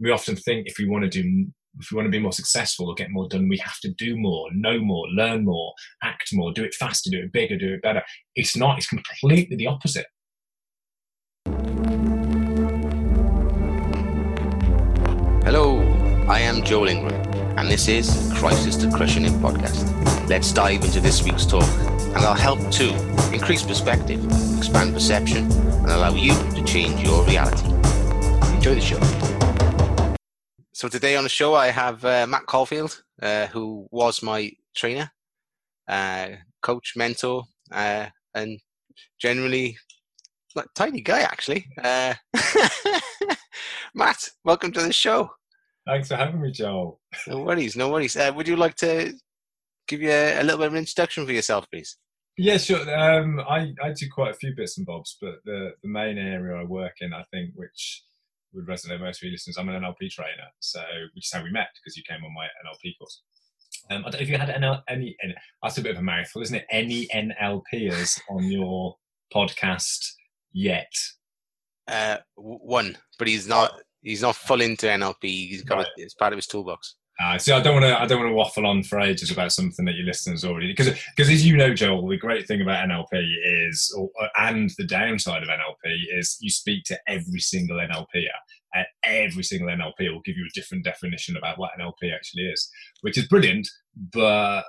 we often think if we want to do if we want to be more successful or get more done, we have to do more, know more, learn more, act more, do it faster, do it bigger, do it better. It's not. It's completely the opposite. Hello, I am Joel Ingram, and this is Crisis to Crushing It podcast. Let's dive into this week's talk, and I'll help to increase perspective, expand perception, and allow you to change your reality. Enjoy the show. So today on the show, I have uh, Matt Caulfield, uh, who was my trainer, uh, coach, mentor, uh, and generally like tiny guy actually. Uh, Matt, welcome to the show. Thanks for having me, Joel. No worries, no worries. Uh, would you like to give you a, a, little bit of an introduction for yourself, please? Yeah, sure. Um, I, I do quite a few bits and bobs, but the, the main area I work in, I think, which would resonate most of your listeners. I'm an NLP trainer, so which is how we met because you came on my NLP course. Um, I don't know if you had NL, any, any. That's a bit of a mouthful, isn't it? Any NLPers on your podcast yet? Uh, one, but he's not. He's not full into NLP. He's got right. it. It's part of his toolbox. Uh, see, I don't want to. I don't want to waffle on for ages about something that your listeners already because because as you know, Joel, the great thing about NLP is, or, and the downside of NLP is, you speak to every single NLPer, and every single NLP will give you a different definition about what NLP actually is, which is brilliant. But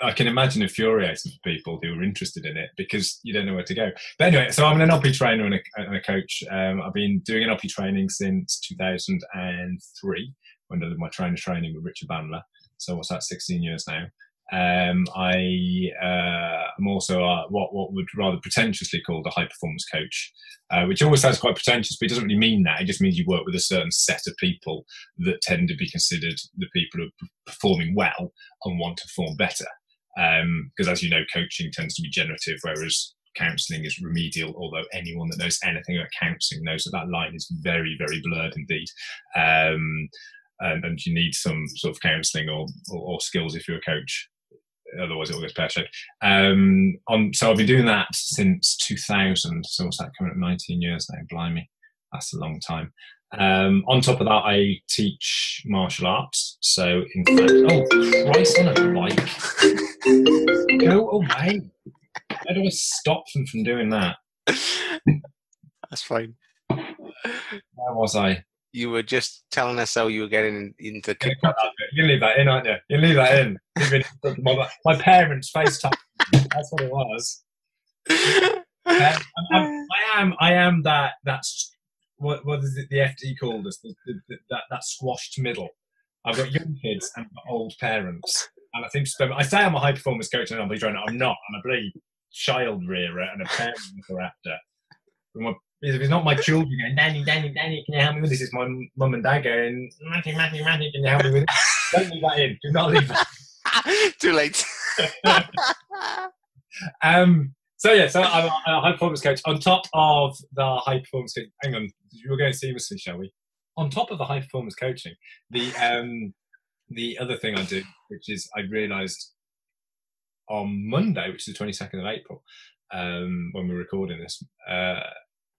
I can imagine infuriating for people who are interested in it because you don't know where to go. But anyway, so I'm an NLP trainer and a, and a coach. Um, I've been doing NLP training since 2003 when I did my trainer training with Richard Bandler. So what's that? 16 years now. Um, I uh, am also uh, what what would rather pretentiously called a high performance coach, uh, which always sounds quite pretentious, but it doesn't really mean that. It just means you work with a certain set of people that tend to be considered the people who are performing well and want to perform better. Because um, as you know, coaching tends to be generative, whereas counselling is remedial. Although anyone that knows anything about counselling knows that that line is very, very blurred indeed. Um, and, and you need some sort of counselling or, or, or, skills if you're a coach. Otherwise, it will get pear shaped. Um, on so I've been doing that since 2000. So what's that coming up? 19 years now. Blimey, that's a long time. Um, on top of that, I teach martial arts. So in fact, oh Christ, on a bike, go away. How do I stop them from doing that? That's fine. Where was I? You were just telling us how you were getting into kickboxing. You leave that in, aren't you? You leave that in. my, my parents FaceTime. That's what it was. Um, I'm, I am. I am that. That's what. What is it? The FD called us. The, the, the, that that squashed middle. I've got young kids and old parents, and I think I say I'm a high performance coach and I'm a trainer. I'm not. I'm a bloody child rearer and a parent after. My if it's not my children going, Danny, Danny, Danny, can you help me with this? It's my mum and dad going, Matty, Matty, Matty, can you help me with it? Don't leave that in. Do not leave that. Too late. um, so yeah, so I'm a high performance coach. On top of the high performance, coach, hang on, we're going seamlessly, shall we? On top of the high performance coaching, the um, the other thing I do, which is I realised on Monday, which is the 22nd of April, um, when we're recording this, uh,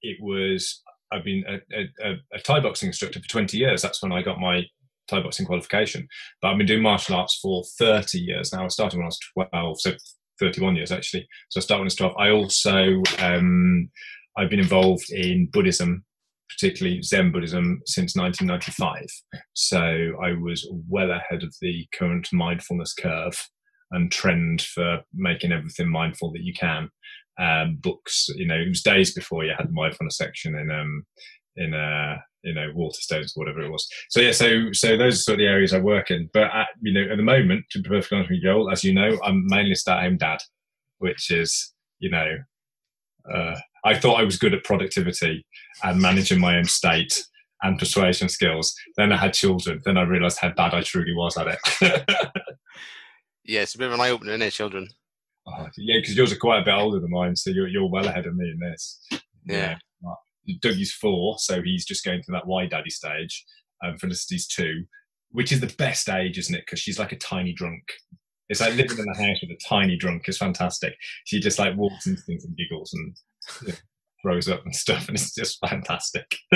it was I've been a, a, a, Thai boxing instructor for 20 years. That's when I got my Thai boxing qualification. But I've been doing martial arts for 30 years now. I started when I was 12, so 31 years actually. So I started when I was 12. I also um, I've been involved in Buddhism, particularly Zen Buddhism, since 1995. So I was well ahead of the current mindfulness curve and trend for making everything mindful that you can um, books. You know, it was days before you had the mindfulness section in um, in uh, you know Waterstones or whatever it was. So yeah, so so those are sort of the areas I work in. But at, you know, at the moment, to be perfectly honest with you, Joel, as you know, I'm mainly a stay-at-home dad, which is you know, uh, I thought I was good at productivity and managing my own state and persuasion skills. Then I had children. Then I realised how bad I truly was at it. yeah, it's a bit of an eye opener, isn't it, children? Oh, yeah, because yours are quite a bit older than mine, so you're you're well ahead of me in this. Yeah. yeah. Dougie's four, so he's just going through that why daddy stage. Um, Felicity's two, which is the best age, isn't it? Because she's like a tiny drunk. It's like living in a house with a tiny drunk is fantastic. She just like walks into things and giggles and you know, throws up and stuff, and it's just fantastic.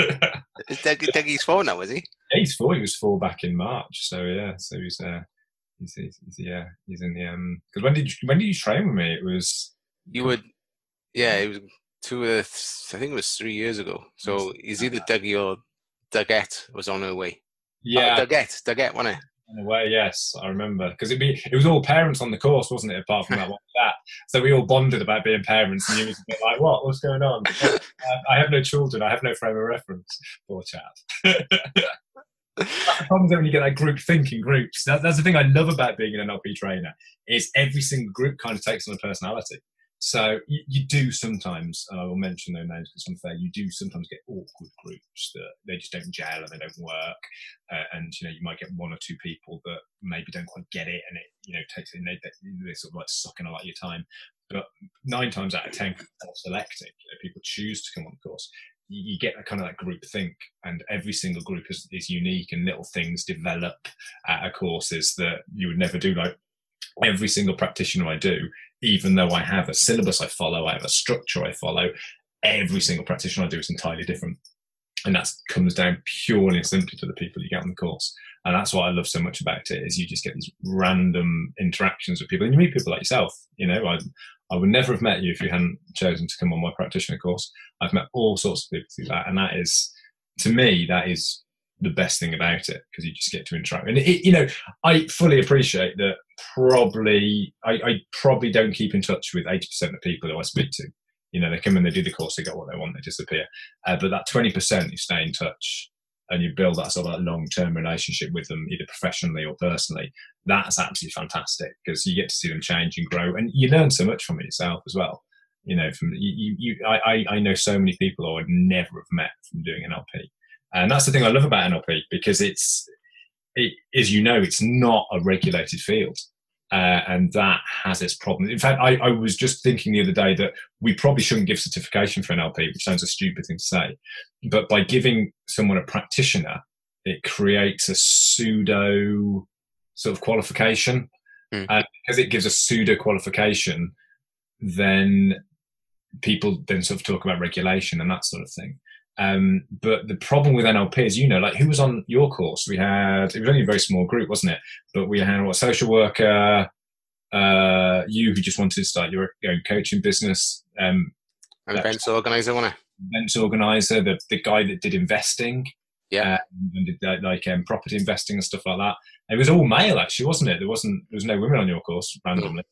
Doug, Dougie's four now, is he? Yeah, he's four. He was four back in March. So yeah, so he's uh, he's, he's, he's yeah, he's in the um. Because when did you, when did you train with me? It was you would, yeah, it was two. Uh, I think it was three years ago. So he's either Dougie or Daggett was on her way. Yeah, oh, Daggett, Daggett, wasn't it? In a way, yes, I remember because it be it was all parents on the course, wasn't it? Apart from that one, that so we all bonded about being parents, and you was a bit like, "What? What's going on?" I have no children. I have no frame of reference. Poor chap. the problem is when you get that group thinking groups. That, that's the thing I love about being an NLP trainer is every single group kind of takes on a personality. So you, you, do sometimes, and I will mention no names because I'm fair, you do sometimes get awkward groups that they just don't gel and they don't work. Uh, and, you know, you might get one or two people that maybe don't quite get it and it, you know, takes it, they, they sort of like sucking a lot of your time. But nine times out of 10, selecting, you know, people choose to come on the course. You, get a kind of that group think, and every single group is, is unique, and little things develop at a courses that you would never do. Like every single practitioner I do even though I have a syllabus I follow, I have a structure I follow, every single practitioner I do is entirely different. And that comes down purely and simply to the people you get on the course. And that's what I love so much about it is you just get these random interactions with people and you meet people like yourself. You know, I, I would never have met you if you hadn't chosen to come on my practitioner course. I've met all sorts of people through that. And that is, to me, that is the best thing about it because you just get to interact. And it, you know, I fully appreciate that. Probably, I, I probably don't keep in touch with eighty percent of the people who I speak to. You know, they come in, they do the course, they get what they want, they disappear. Uh, but that twenty percent, you stay in touch and you build that sort of like long-term relationship with them, either professionally or personally. That's absolutely fantastic because you get to see them change and grow, and you learn so much from it yourself as well. You know, from you, you, I, I know so many people I would never have met from doing NLP and that's the thing I love about NLP because it's, it, as you know, it's not a regulated field. Uh, and that has its problems. In fact, I, I, was just thinking the other day that we probably shouldn't give certification for NLP, which sounds a stupid thing to say. But by giving someone a practitioner, it creates a pseudo sort of qualification. Mm. And because it gives a pseudo qualification, then people then sort of talk about regulation and that sort of thing. Um, but the problem with NLP is, you know, like who was on your course? We had it was only a very small group, wasn't it? But we had what social worker, uh, you who just wanted to start your own coaching business, um, an events organizer, wasn't? Events organizer, the the guy that did investing, yeah, um, and did like um, property investing and stuff like that. It was all male, actually, wasn't it? There wasn't there was no women on your course randomly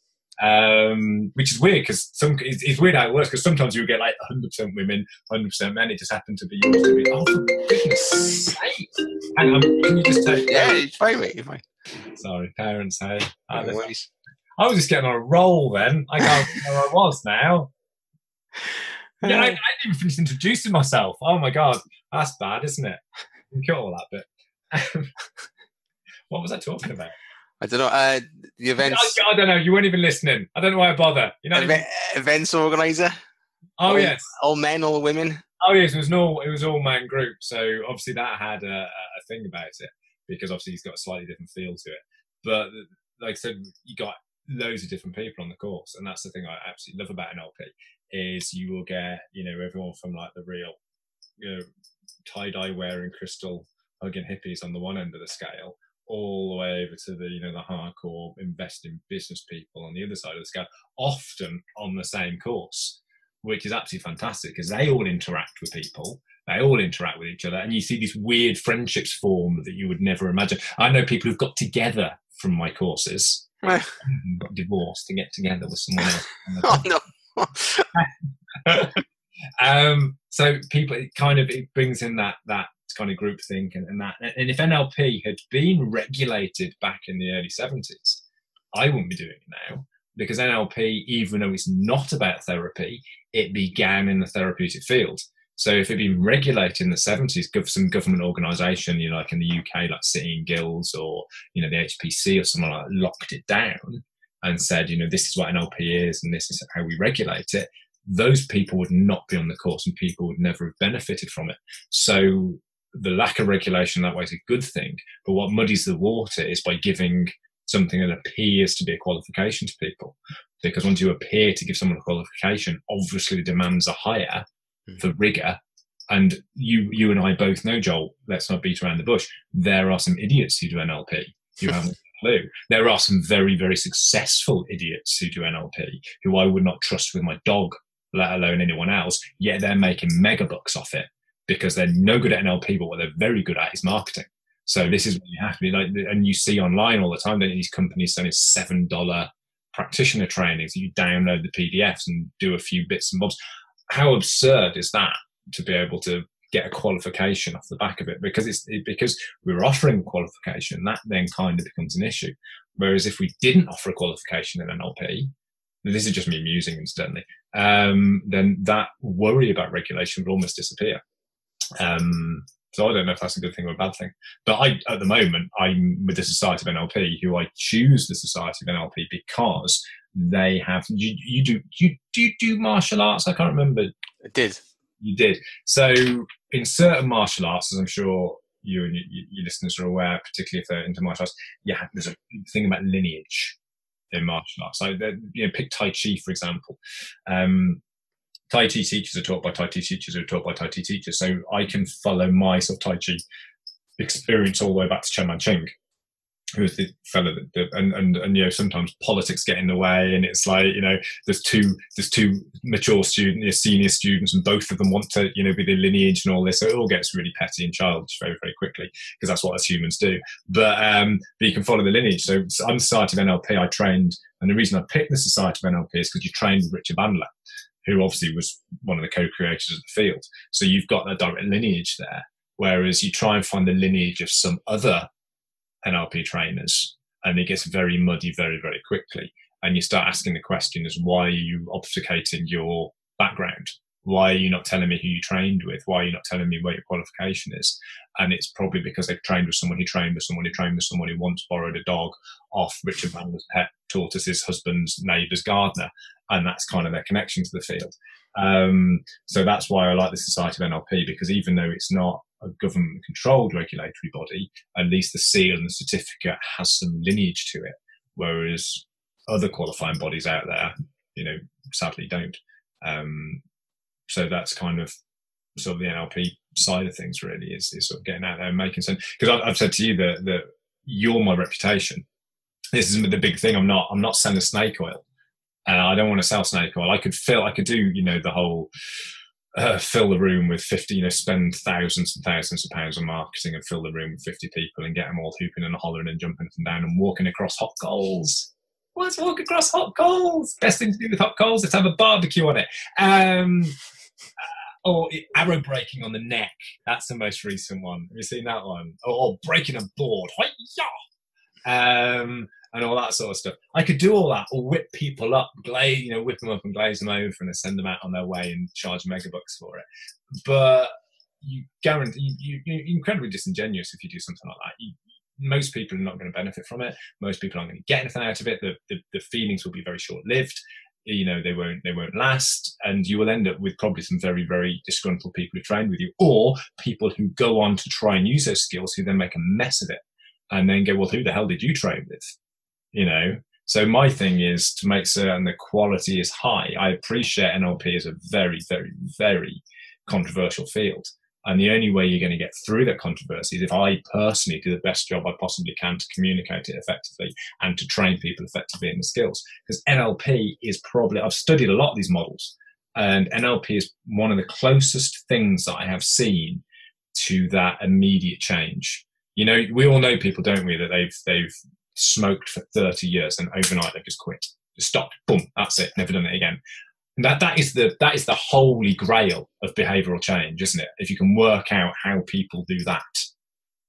um, which is weird because some it's, it's, weird how it works because sometimes you get like 100% women, 100% men. It just happened to be yours to be. Oh, for goodness sake! Hang on, can you just take? Yeah, it's fine, mate. Fine. Sorry, parents. Hey, I, I was just getting on a roll then. I can't where I was now. Yeah, I, I, didn't even finish introducing myself. Oh my god, that's bad, isn't it? You cut all that bit. what was I talking about? I don't know. Uh, the events. I, I, don't know. You weren't even listening. I don't know why I bother. You know. Even... Events organizer. Oh all, yes. All men, all women. Oh yes, it was an all it was all man group. So obviously that had a, a thing about it because obviously he's got a slightly different feel to it. But like I said, you got loads of different people on the course, and that's the thing I absolutely love about NLP is you will get you know everyone from like the real you know tie dye wearing crystal hugging hippies on the one end of the scale all the way over to the you know the hardcore investing business people on the other side of the scale, often on the same course, which is absolutely fantastic because they all interact with people. They all interact with each other, and you see these weird friendships form that you would never imagine. I know people who've got together from my courses, got divorced to get together with someone else. oh no. um, so people, it kind of it brings in that that kind of groupthink and, and that. And if NLP had been regulated back in the early 70s, I wouldn't be doing it now because NLP, even though it's not about therapy, it began in the therapeutic field. So if it had been regulated in the 70s, some government organisation, you know, like in the UK, like City and Guilds or, you know, the HPC or someone like locked it down and said, you know, this is what NLP is and this is how we regulate it, those people would not be on the course and people would never have benefited from it. So the lack of regulation that way is a good thing. But what muddies the water is by giving something that appears to be a qualification to people. Because once you appear to give someone a qualification, obviously the demands are higher mm. for rigor And you, you and I both know, Joel. Let's not beat around the bush. There are some idiots who do NLP who haven't clue. There are some very, very successful idiots who do NLP who I would not trust with my dog, let alone anyone else. Yet they're making mega bucks off it because they're no good at NLP, but what they're very good at is marketing. So this is what you have to be like, and you see online all the time that these companies selling seven dollar practitioner trainings. You download the PDFs and do a few bits and bobs. How absurd is that to be able to get a qualification off the back of it? Because it's it, because we're offering a qualification, that then kind of becomes an issue. Whereas if we didn't offer a qualification in NLP, this is just me musing incidentally, um, then that worry about regulation would almost disappear. Um, so I don't know if that's a good thing or a bad thing. But I, at the moment, I'm with the Society of NLP, who I choose the Society of NLP because they have. You, you do you do you do martial arts? I can't remember. I did. You did. So in certain martial arts, as I'm sure you and your, your listeners are aware, particularly if they're into martial arts, yeah, there's a thing about lineage in martial arts. So you know, pick Tai Chi for example. Um, Tai Chi teachers are taught by Tai Chi teachers who are taught by Tai Chi teachers. So I can follow my sort of Tai Chi experience all the way back to Cheng Man-ch'ing, who was the fellow that, that and, and, and, you know, sometimes politics get in the way and it's like, you know, there's two, there's two mature students, you know, senior students and both of them want to, you know, be the lineage and all this. So it all gets really petty and childish very, very quickly because that's what us humans do. But, um, but you can follow the lineage. So I'm the Society of NLP. I trained, and the reason I picked the Society of NLP is because you trained with Richard Bandler who obviously was one of the co-creators of the field. So you've got that direct lineage there. Whereas you try and find the lineage of some other NLP trainers, and it gets very muddy very, very quickly. And you start asking the question is why are you obfuscating your background? Why are you not telling me who you trained with? Why are you not telling me what your qualification is? And it's probably because they've trained with someone who trained with someone who trained with someone who once borrowed a dog off Richard Bandler's pet tortoise's husband's neighbour's gardener. And that's kind of their connection to the field. Um, so that's why I like the Society of NLP because even though it's not a government controlled regulatory body, at least the seal and the certificate has some lineage to it. Whereas other qualifying bodies out there, you know, sadly don't. Um, so that's kind of sort of the NLP side of things really is, is sort of getting out there and making sense. Because I've, I've said to you that, that you're my reputation. This is the big thing. I'm not, I'm not selling snake oil. And I don't want to sell snake oil. I could fill, I could do, you know, the whole, uh, fill the room with 50, you know, spend thousands and thousands of pounds on marketing and fill the room with 50 people and get them all hooping and hollering and jumping up and down and walking across hot coals. Let's walk across hot coals. Best thing to do with hot coals is have a barbecue on it. Um, or arrow breaking on the neck. That's the most recent one. Have you seen that one? Or, or breaking a board. Um, and all that sort of stuff. I could do all that, or whip people up, glaze, you know, whip them up and glaze them over, and send them out on their way and charge megabucks for it. But you guarantee you, you're incredibly disingenuous if you do something like that. You, most people are not going to benefit from it. Most people aren't going to get anything out of it. The, the, the feelings will be very short lived you know they won't they won't last and you will end up with probably some very very disgruntled people who train with you or people who go on to try and use those skills who then make a mess of it and then go well who the hell did you train with you know so my thing is to make certain the quality is high i appreciate nlp is a very very very controversial field and the only way you're going to get through that controversy is if I personally do the best job I possibly can to communicate it effectively and to train people effectively in the skills. Because NLP is probably, I've studied a lot of these models, and NLP is one of the closest things that I have seen to that immediate change. You know, we all know people, don't we, that they've they've smoked for 30 years and overnight they've just quit. Just stopped. Boom, that's it. Never done it again that that is the that is the holy grail of behavioral change, isn't it? If you can work out how people do that,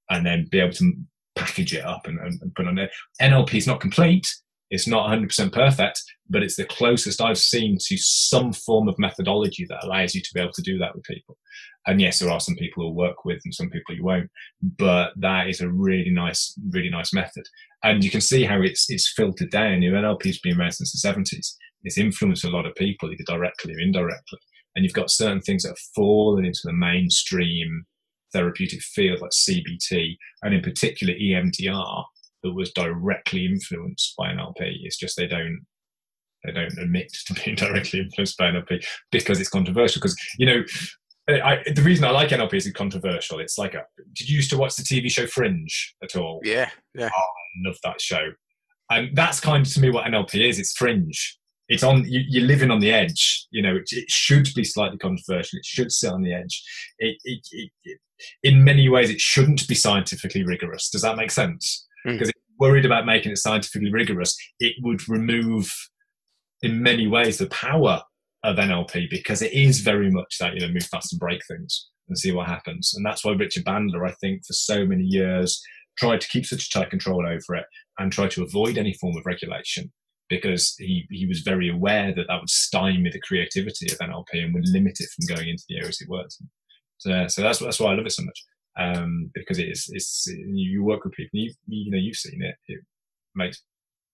and then be able to package it up and, and put on there. NLP is not complete. It's not 100% perfect, but it's the closest I've seen to some form of methodology that allows you to be able to do that with people. And yes, there are some people you'll work with and some people you won't, but that is a really nice, really nice method. And you can see how it's it's filtered down. You know, NLP's been around since the 70s it's influenced a lot of people, either directly or indirectly. And you've got certain things that have fallen into the mainstream therapeutic field, like CBT, and in particular EMDR, that was directly influenced by NLP. It's just they don't they don't admit to being directly influenced by NLP because it's controversial. Because you know, I, the reason I like NLP is it's controversial. It's like, a, did you used to watch the TV show Fringe at all? Yeah, yeah. Oh, I love that show. And that's kind of to me what NLP is. It's fringe. It's on. You, you're living on the edge. You know, it, it, should be slightly controversial. It should sit on the edge. It, it, it, in many ways, it shouldn't be scientifically rigorous. Does that make sense? Because mm. worried about making it scientifically rigorous, it would remove, in many ways, the power of NLP because it is very much that you know move fast and break things and see what happens. And that's why Richard Bandler, I think, for so many years tried to keep such tight control over it and tried to avoid any form of regulation because he, he was very aware that that would stymie the creativity of NLP and would limit it from going into the areas it works in. So, so that's that's why I love it so much um, because it is it's you work with people you you know you've seen it it makes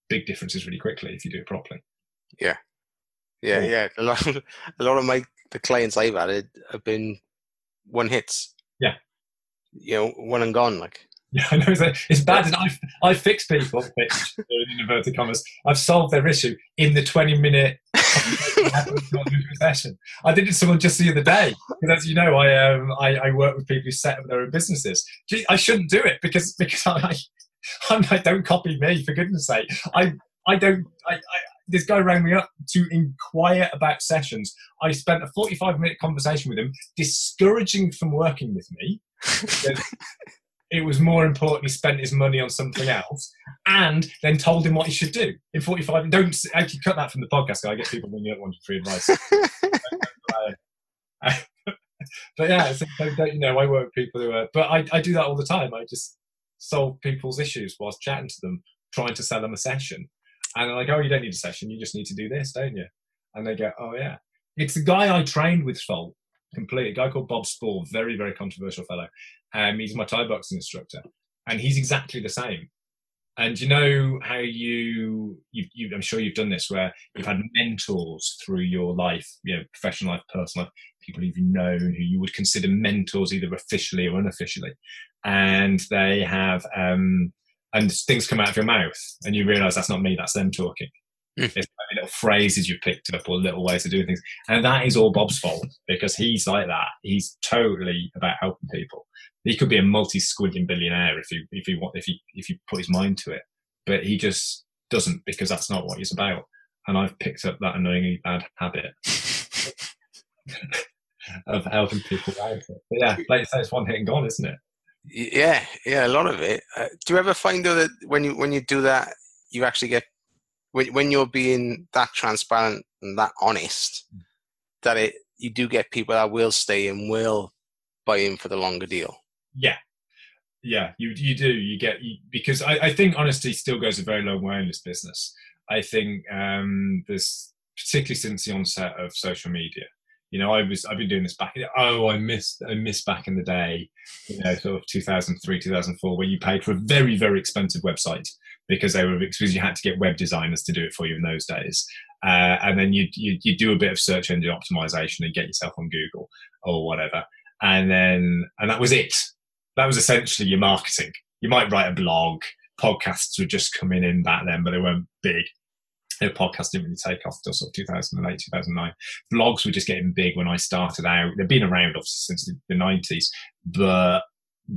big differences really quickly if you do it properly. Yeah, yeah, cool. yeah. A lot, of, a lot of my the clients I've added have been one hits. Yeah, you know, one and gone. Like yeah, I know it's, it's bad. And I've I've fixed people, fixed in inverted commas. I've solved their issue in the twenty minute session. I did it to someone just the other day because, as you know, I um I, I work with people who set up their own businesses. Gee, I shouldn't do it because because I I'm like, don't copy me for goodness sake. I I don't I, I this guy rang me up to inquire about sessions. I spent a 45 minute conversation with him, discouraging from working with me. it was more important he spent his money on something else and then told him what he should do in 45 don't actually cut that from the podcast i get people when you don't want free advice but yeah so, you know i work with people who are but I, I do that all the time i just solve people's issues whilst chatting to them trying to sell them a session and I'm like, oh, you don't need a session. You just need to do this, don't you? And they go, oh, yeah. It's the guy I trained with Fault, completely. A guy called Bob Spore, very, very controversial fellow. Um, he's my Thai boxing instructor. And he's exactly the same. And you know how you, you, you, I'm sure you've done this, where you've had mentors through your life, you know, professional life, personal life, people you've known who you would consider mentors either officially or unofficially. And they have, um, and things come out of your mouth and you realize that's not me, that's them talking. Mm. It's like little phrases you've picked up or little ways of doing things. And that is all Bob's fault because he's like that. He's totally about helping people. He could be a multi-squillion billionaire if he if he want if he if he put his mind to it. But he just doesn't because that's not what he's about. And I've picked up that annoyingly bad habit of helping people out. But yeah, like you say, it's one hit and gone, isn't it? Yeah, yeah, a lot of it. Uh, do you ever find though that when you when you do that, you actually get when when you're being that transparent and that honest, mm. that it you do get people that will stay and will buy in for the longer deal. Yeah, yeah, you you do. You get you, because I, I think honesty still goes a very long way in this business. I think um, there's particularly since the onset of social media you know, I was I've been doing this back. Oh, I missed I missed back in the day, you know, sort of 2003, 2004, where you paid for a very very expensive website because they were because you had to get web designers to do it for you in those days, uh, and then you you do a bit of search engine optimization and get yourself on Google or whatever, and then and that was it. That was essentially your marketing. You might write a blog. Podcasts were just coming in back then, but they weren't big The podcast didn't really take off until sort of 2008, 2009. Blogs were just getting big when I started out. They've been around since the 90s, but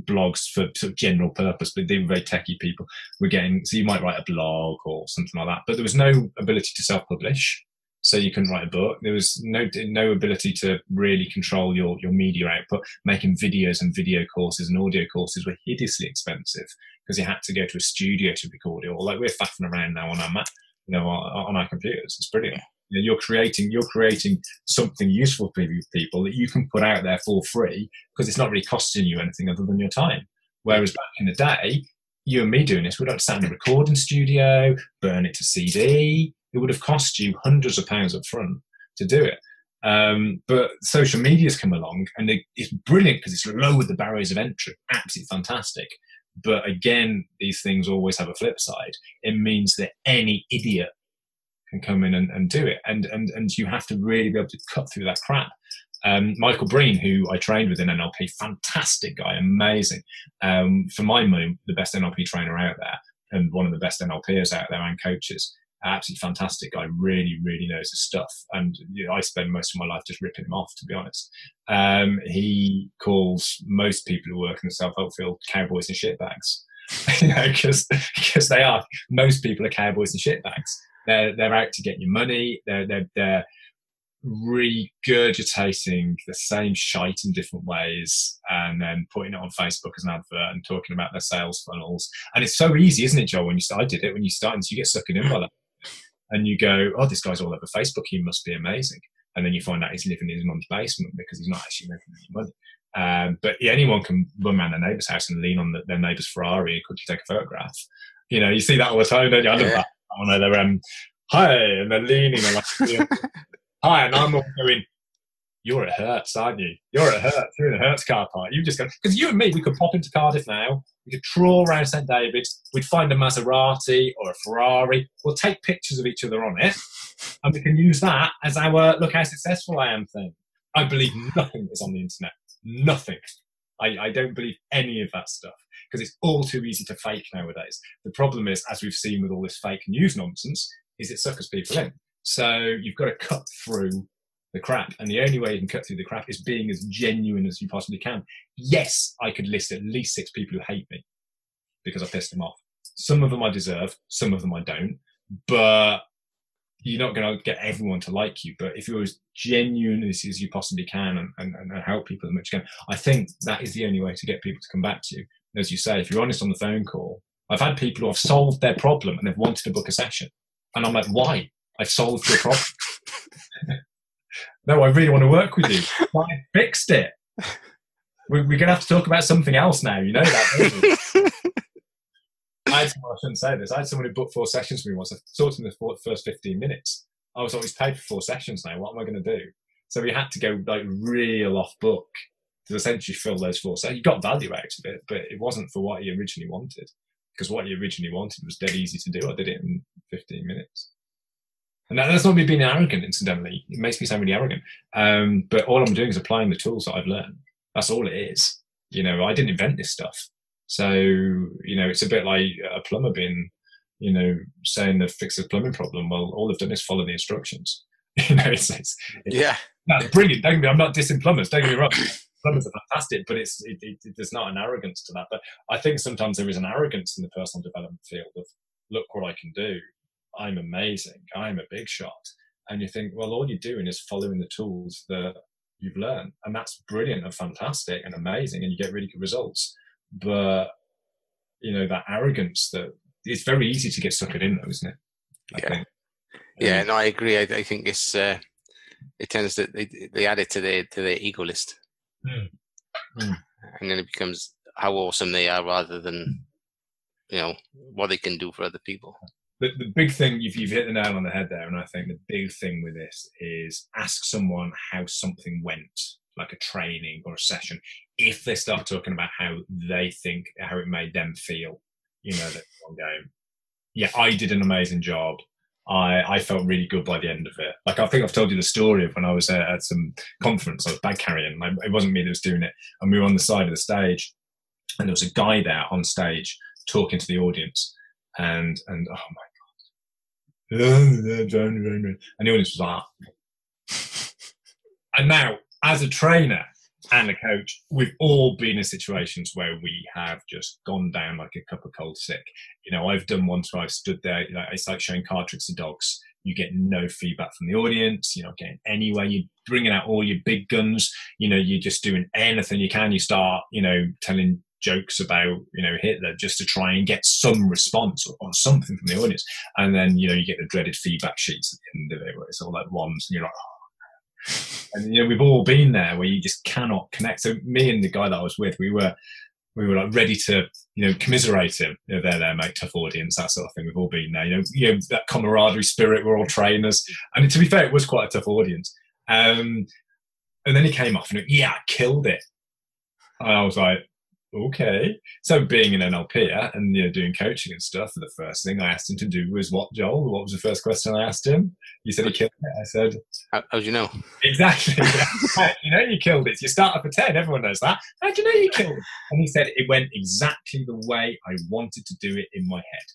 blogs for sort of general purpose, but they were very techie people. We're getting, so you might write a blog or something like that, but there was no ability to self-publish. So you couldn't write a book. There was no no ability to really control your your media output. Making videos and video courses and audio courses were hideously expensive because you had to go to a studio to record it. Or like we're faffing around now on our Mac you know, on, on our computers. It's brilliant. You know, you're creating you're creating something useful for people that you can put out there for free because it's not really costing you anything other than your time. Whereas back in the day, you and me doing this, we'd have to stand in a recording studio, burn it to CD. It would have cost you hundreds of pounds up front to do it. Um, but social media's come along and it's brilliant because it's lowered the barriers of entry. Absolutely fantastic. But again, these things always have a flip side. It means that any idiot can come in and, and do it. And, and, and you have to really be able to cut through that crap. Um, Michael Breen, who I trained with in NLP, fantastic guy, amazing. Um, for my money, the best NLP trainer out there and one of the best NLPers out there and coaches. Absolutely fantastic guy, really, really knows his stuff. And you know, I spend most of my life just ripping him off, to be honest. Um, he calls most people who work in the self help field cowboys and shitbags. because because they are. Most people are cowboys and shitbags. They're they're out to get your money. They're they're they're regurgitating the same shite in different ways and then putting it on Facebook as an advert and talking about their sales funnels. And it's so easy, isn't it, Joel? When you start, I did it when you start, and so you get sucked in by that. And you go, oh, this guy's all over Facebook. He must be amazing. And then you find out he's living in his mum's basement because he's not actually making any money. Um, but yeah, anyone can run around their neighbour's house and lean on the, their neighbour's Ferrari and quickly take a photograph. You know, you see that all the time, don't you? I love that. I know they're um, hi, and they're leaning and like, hi, and I'm all going, you're at Hertz, aren't you? You're at Hertz. You're in a Hertz car park. You just go because you and me, we could pop into Cardiff now. We could trawl around St David's. We'd find a Maserati or a Ferrari. We'll take pictures of each other on it, and we can use that as our look how successful I am thing. I believe nothing is on the internet. Nothing. I, I don't believe any of that stuff because it's all too easy to fake nowadays. The problem is, as we've seen with all this fake news nonsense, is it suckers people in. So you've got to cut through the crap. And the only way you can cut through the crap is being as genuine as you possibly can. Yes, I could list at least six people who hate me because I pissed them off. Some of them I deserve, some of them I don't. But you're not going to get everyone to like you. But if you're as genuine as, you possibly can and, and, and help people as much as you can, I think that is the only way to get people to come back to you. As you say, if you're honest on the phone call, I've had people who have solved their problem and they've wanted to book a session. And I'm like, why? I've solved your problem. no, I really want to work with you. I fixed it. We're, we're going to have to talk about something else now. You know that. I had someone, I shouldn't say this. I had someone who booked four sessions with me once. I talked to them the first 15 minutes. I was always paid for four sessions now. What am I going to do? So we had to go like real off book to essentially fill those four sessions. You got value out of it, but it wasn't for what he originally wanted. Because what he originally wanted was dead easy to do. I did it in 15 minutes. And that's not me being arrogant, incidentally. It makes me sound really arrogant. Um, but all I'm doing is applying the tools that I've learned. That's all it is. You know, I didn't invent this stuff. So, you know, it's a bit like a plumber being, you know, saying they've fixed a plumbing problem. Well, all they've done is follow the instructions. you know, it's, it's, it's yeah, that's brilliant. Don't me, I'm not dissing plumbers. Don't get me wrong. plumbers are fantastic, but it's it, it, there's not an arrogance to that. But I think sometimes there is an arrogance in the personal development field of look what I can do. I'm amazing. I'm a big shot. And you think, well, all you're doing is following the tools that you've learned, and that's brilliant and fantastic and amazing, and you get really good results but you know that arrogance that it's very easy to get suckered in though isn't it I yeah think. yeah um, no i agree I, I, think it's uh it tends to they, they add it to their to their ego list mm. Mm. and then it becomes how awesome they are rather than you know what they can do for other people the, the big thing you've, you've hit the nail on the head there and i think the big thing with this is ask someone how something went like a training or a session if they start talking about how they think how it made them feel you know that one game yeah i did an amazing job I, I felt really good by the end of it. Like I think I've told you the story of when I was at, at some conference, I was bag carrying. Like, it wasn't me that was doing it, and we were on the side of the stage, and there was a guy there on stage talking to the audience, and and oh my and the audience was like, and now as a trainer and a coach, we've all been in situations where we have just gone down like a cup of cold sick. You know, I've done once where I've stood there, you know, it's like showing card tricks to dogs. You get no feedback from the audience. You're not getting anywhere. You're bringing out all your big guns. You know, you're just doing anything you can. You start, you know, telling jokes about you know Hitler just to try and get some response or, or, something from the audience, and then you know you get the dreaded feedback sheets at the end of it where it's all like ones, and you're like, oh, and you know, we've all been there where you just cannot connect. So me and the guy that I was with, we were we were like ready to, you know, commiserate him. You know, they're there, mate, tough audience, that sort of thing. We've all been there. You know, you know that camaraderie spirit. We're all trainers, and to be fair, it was quite a tough audience. Um, and then he came off and yeah, I killed it. And I was like, okay. So being an NLP and you know doing coaching and stuff, the first thing I asked him to do was what, Joel? What was the first question I asked him? You said he killed it. I said, How, how'd you know? Exactly. you know you killed it. You start off at 10, everyone knows that. How do you know you killed it? And he said, It went exactly the way I wanted to do it in my head.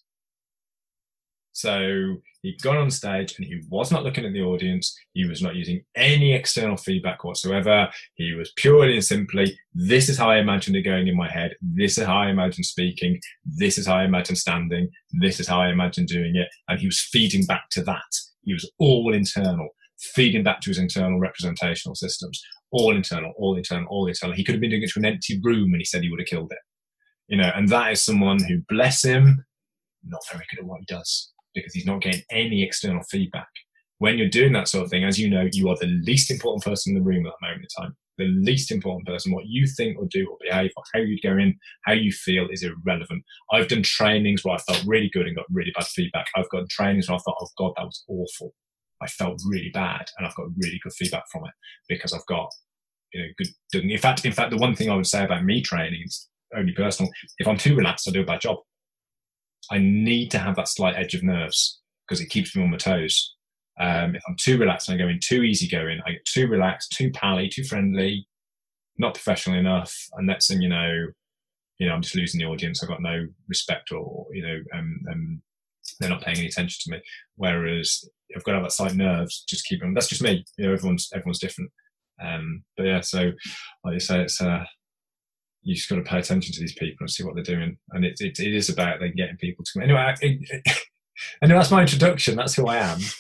So he'd gone on stage and he was not looking at the audience. He was not using any external feedback whatsoever. He was purely and simply, this is how I imagined it going in my head. This is how I imagine speaking. This is how I imagine standing. This is how I imagine doing it. And he was feeding back to that. He was all internal, feeding back to his internal representational systems, all internal, all internal, all internal. He could have been doing it to an empty room and he said he would have killed it. You know, and that is someone who, bless him, not very good at what he does because he's not getting any external feedback. When you're doing that sort of thing, as you know, you are the least important person in the room at that moment in time. The least important person, what you think or do or behave, or how you go in, how you feel is irrelevant. I've done trainings where I felt really good and got really bad feedback. I've got trainings where I thought, oh God, that was awful. I felt really bad and I've got really good feedback from it because I've got, you know, good. In fact, in fact, the one thing I would say about me training is only personal. If I'm too relaxed, I do a bad job. I need to have that slight edge of nerves because it keeps me on my toes. Um, if I'm too relaxed and I go in too easygoing, I get too relaxed, too pally, too friendly, not professional enough, and next thing you know, you know, I'm just losing the audience. I've got no respect, or you know, um, um, they're not paying any attention to me. Whereas I've got to have that slight nerves, just keep them. That's just me. You know, everyone's everyone's different. Um, but yeah, so like you say, it's uh, you just got to pay attention to these people and see what they're doing. And it, it, it is about then getting people to anyway. It, anyway, that's my introduction. That's who I am.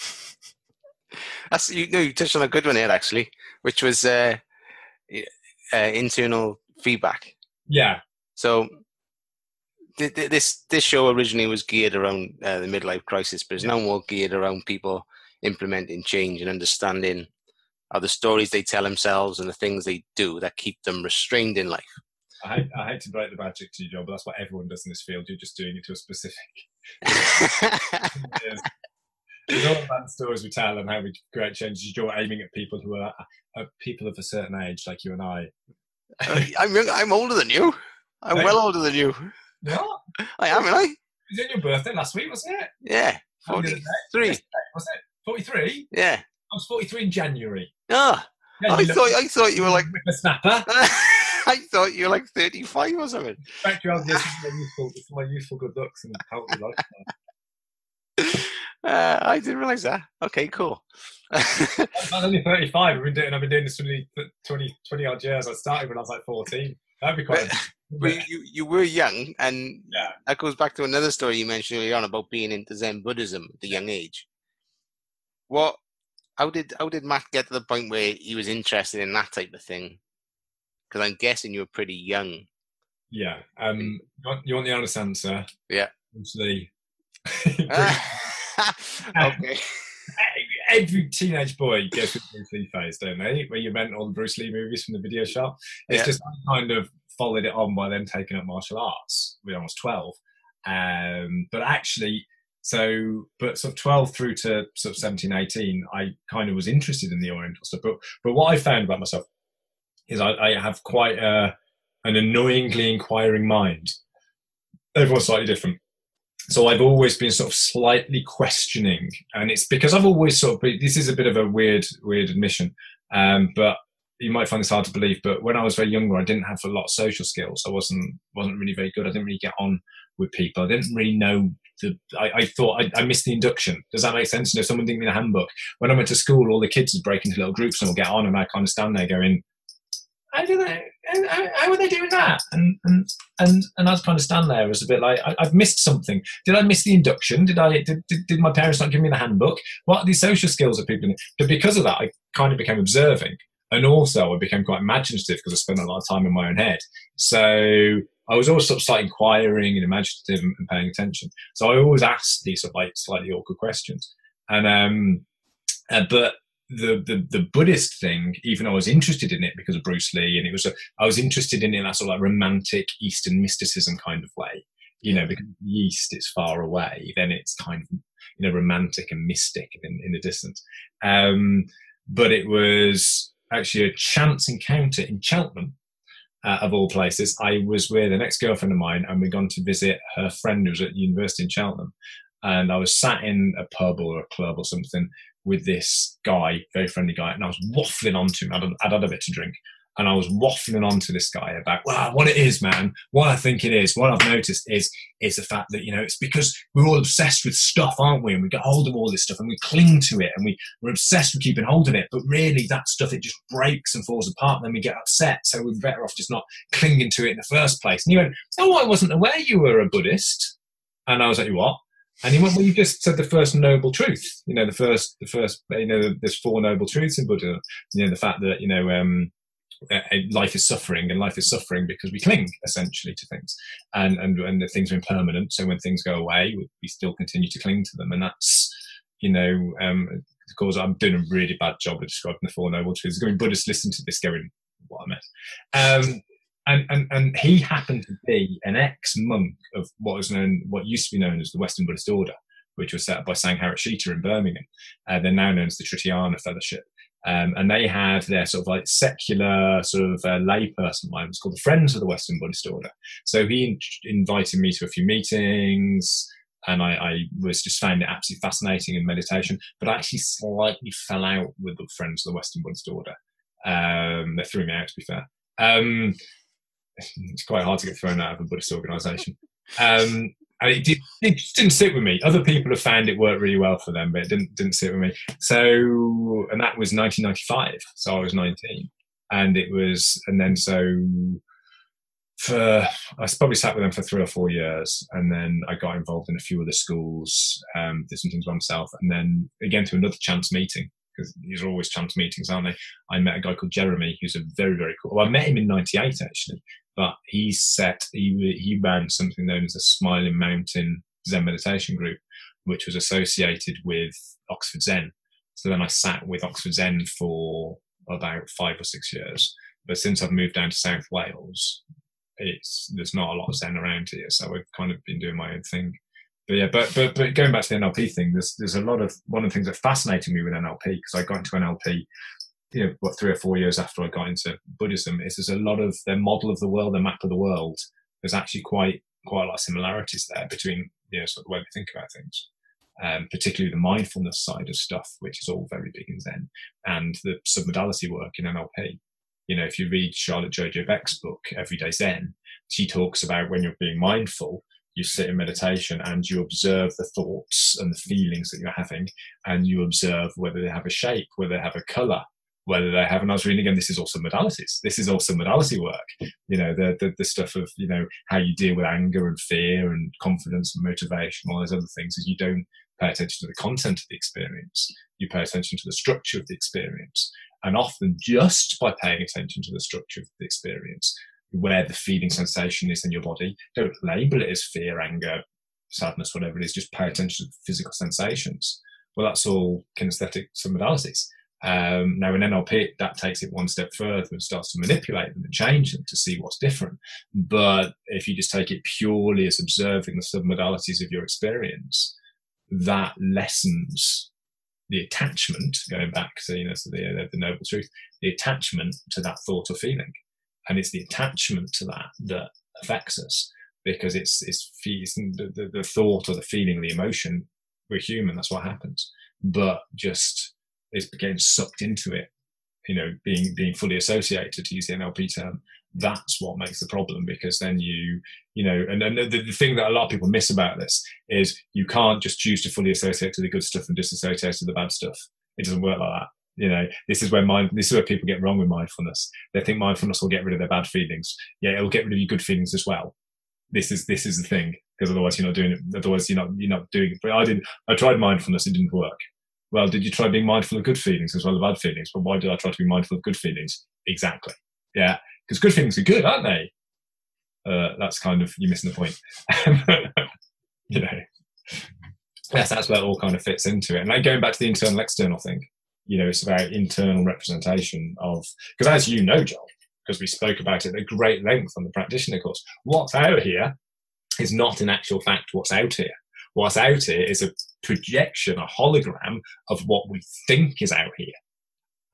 That's you. No, you touched on a good one here actually, which was uh, uh, internal feedback. Yeah. So th- th- this this show originally was geared around uh, the midlife crisis, but it's now more geared around people implementing change and understanding are the stories they tell themselves and the things they do that keep them restrained in life. I hate, I hate to break the magic to you, John, but that's what everyone does in this field. You're just doing it to a specific. it's all about the stories we tell and how we create changes. You're aiming at people who are, are people of a certain age, like you and I. I'm young, I'm older than you. I'm well older than you. What? I am, am I? It was in your birthday last week, wasn't it? Yeah, forty-three. Was it forty-three? Yeah, I was forty-three in January. Ah, yeah, I thought I thought you were like a snapper. I thought you were like 35 or something. Thank you, this is my useful, this is my useful good looks and healthy life. Uh, I didn't realize that. Okay, cool. I'm only 35. I've been doing, I've been doing this for 20, 20 odd years. I started when I was like 14. That'd be quite. But, you, you were young, and yeah. that goes back to another story you mentioned earlier on about being into Zen Buddhism at a young age. What? How did how did Matt get to the point where he was interested in that type of thing? Because I'm guessing you were pretty young. Yeah. Um. You want, you want the honest answer? Yeah. Obviously. okay. Every teenage boy goes through the Bruce Lee phase, don't they? Where you rent all the Bruce Lee movies from the video shop. It's yeah. just kind of followed it on by then taking up martial arts when I was 12. Um, but actually, so, but sort of 12 through to sort of 17, 18, I kind of was interested in the Oriental stuff. But, but what I found about myself is I, I have quite a, an annoyingly inquiring mind. Everyone's slightly different. So I've always been sort of slightly questioning, and it's because I've always sort of this is a bit of a weird, weird admission, um, but you might find this hard to believe. But when I was very younger, I didn't have a lot of social skills. I wasn't wasn't really very good. I didn't really get on with people. I didn't really know the. I, I thought I, I, missed the induction. Does that make sense? You know, someone didn't give me a handbook. When I went to school, all the kids would break into little groups and we'd get on, and I kind of stand there going, how do they? How, how are they doing that? And and and and I was kind of stand there as a bit like I, have missed something. Did I miss the induction? Did I? Did, did, did my parents not give me the handbook? What are these social skills that people? But because of that, I kind of became observing, and also I became quite imaginative because I spent a lot of time in my own head. So I was always sort of slightly inquiring and imaginative and, and paying attention. So I always asked these sort of like slightly awkward questions, and um, uh, but the, the the Buddhist thing, even though I was interested in it because of Bruce Lee, and it was a, I was interested in it in that sort of like romantic Eastern mysticism kind of way. You know, because the East is far away, then it's kind of you know romantic and mystic in, in the distance. Um, but it was actually a chance encounter in Cheltenham, uh, of all places. I was with an ex girlfriend of mine, and we'd gone to visit her friend who was at university in Cheltenham. And I was sat in a pub or a club or something with this guy, very friendly guy, and I was waffling onto him. I'd, I'd had a bit to drink, and I was waffling on to this guy about, well, what it is, man, what I think it is, what I've noticed is, is the fact that, you know, it's because we're all obsessed with stuff, aren't we? And we get hold of all this stuff and we cling to it and we, we're obsessed with keeping hold of it. But really that stuff, it just breaks and falls apart and then we get upset. So we're better off just not clinging to it in the first place. And he went, oh, I wasn't aware you were a Buddhist. And I was like, what? And went, well, you just said the first noble truth. You know, the first, the first, you know, there's four noble truths in Buddhism. You know, the fact that, you know, um, life is suffering and life is suffering because we cling essentially to things and and, and things are impermanent so when things go away we still continue to cling to them and that's you know um of course i'm doing a really bad job of describing the four noble truths going buddhists listen to this going what a mess um and, and and he happened to be an ex-monk of what was known what used to be known as the western buddhist order which was set up by Sangharakshita in Birmingham. Uh, they're now known as the Triratna Fellowship. Um, and they had their sort of like secular sort of uh, layperson line. It's called the Friends of the Western Buddhist Order. So he in- invited me to a few meetings, and I, I, was just found it absolutely fascinating in meditation. But I actually slightly fell out with the Friends of the Western Buddhist Order. Um, they threw me out, to be fair. Um, it's quite hard to get thrown out of a Buddhist organisation. Um, and it, did, it just didn't sit with me. Other people have found it worked really well for them, but it didn't didn't sit with me. So, and that was 1995. So I was 19, and it was, and then so for I probably sat with them for three or four years, and then I got involved in a few other schools, um, did some things by myself, and then again to another chance meeting because these are always chance meetings, aren't they? I met a guy called Jeremy, who's a very very cool. Well, I met him in '98 actually, but he set he he ran something known as a Smiling Mountain Zen meditation group, which was associated with Oxford Zen. So then I sat with Oxford Zen for about five or six years. But since I've moved down to South Wales, it's there's not a lot of Zen around here, so I've kind of been doing my own thing. But yeah, but but but going back to the NLP thing, there's there's a lot of one of the things that fascinated me with NLP because I got into NLP you know, what three or four years after I got into Buddhism, is there's a lot of their model of the world, their map of the world. There's actually quite quite a lot of similarities there between you know sort of the way we think about things, um, particularly the mindfulness side of stuff, which is all very big in Zen, and the submodality work in NLP. You know, if you read Charlotte Joko Beck's book Everyday Zen, she talks about when you're being mindful, you sit in meditation and you observe the thoughts and the feelings that you're having, and you observe whether they have a shape, whether they have a color, whether they have, and I was reading again, this is also modalities. This is also modality work. You know, the, the, the stuff of, you know, how you deal with anger and fear and confidence and motivation, all those other things is you don't pay attention to the content of the experience. You pay attention to the structure of the experience. And often just by paying attention to the structure of the experience, where the feeling sensation is in your body, don't label it as fear, anger, sadness, whatever it is, just pay attention to the physical sensations. Well, that's all kinesthetic submodalities. Um, now, in NLP, that takes it one step further and starts to manipulate them and change them to see what's different. But if you just take it purely as observing the submodalities of your experience, that lessens the attachment, going back to you know to the, uh, the noble truth, the attachment to that thought or feeling, and it's the attachment to that that affects us because it's it's, it's the, the, the thought or the feeling, the emotion. We're human. That's what happens. But just is getting sucked into it, you know, being being fully associated to use the NLP term. That's what makes the problem because then you, you know, and, and the, the thing that a lot of people miss about this is you can't just choose to fully associate to the good stuff and disassociate to the bad stuff. It doesn't work like that you know. This is where mind this is where people get wrong with mindfulness. They think mindfulness will get rid of their bad feelings. Yeah it'll get rid of your good feelings as well. This is this is the thing because otherwise you're not doing it otherwise you're not you're not doing it. But i did i tried mindfulness it didn't work well, did you try being mindful of good feelings as well as bad feelings? But why did I try to be mindful of good feelings? Exactly. Yeah. Because good feelings are good, aren't they? Uh, that's kind of, you're missing the point. you know, yes, that's where it all kind of fits into it. And like going back to the internal external thing, you know, it's about internal representation of, because as you know, John, because we spoke about it at great length on the practitioner course, what's out here is not in actual fact what's out here. What's out here is a projection, a hologram of what we think is out here,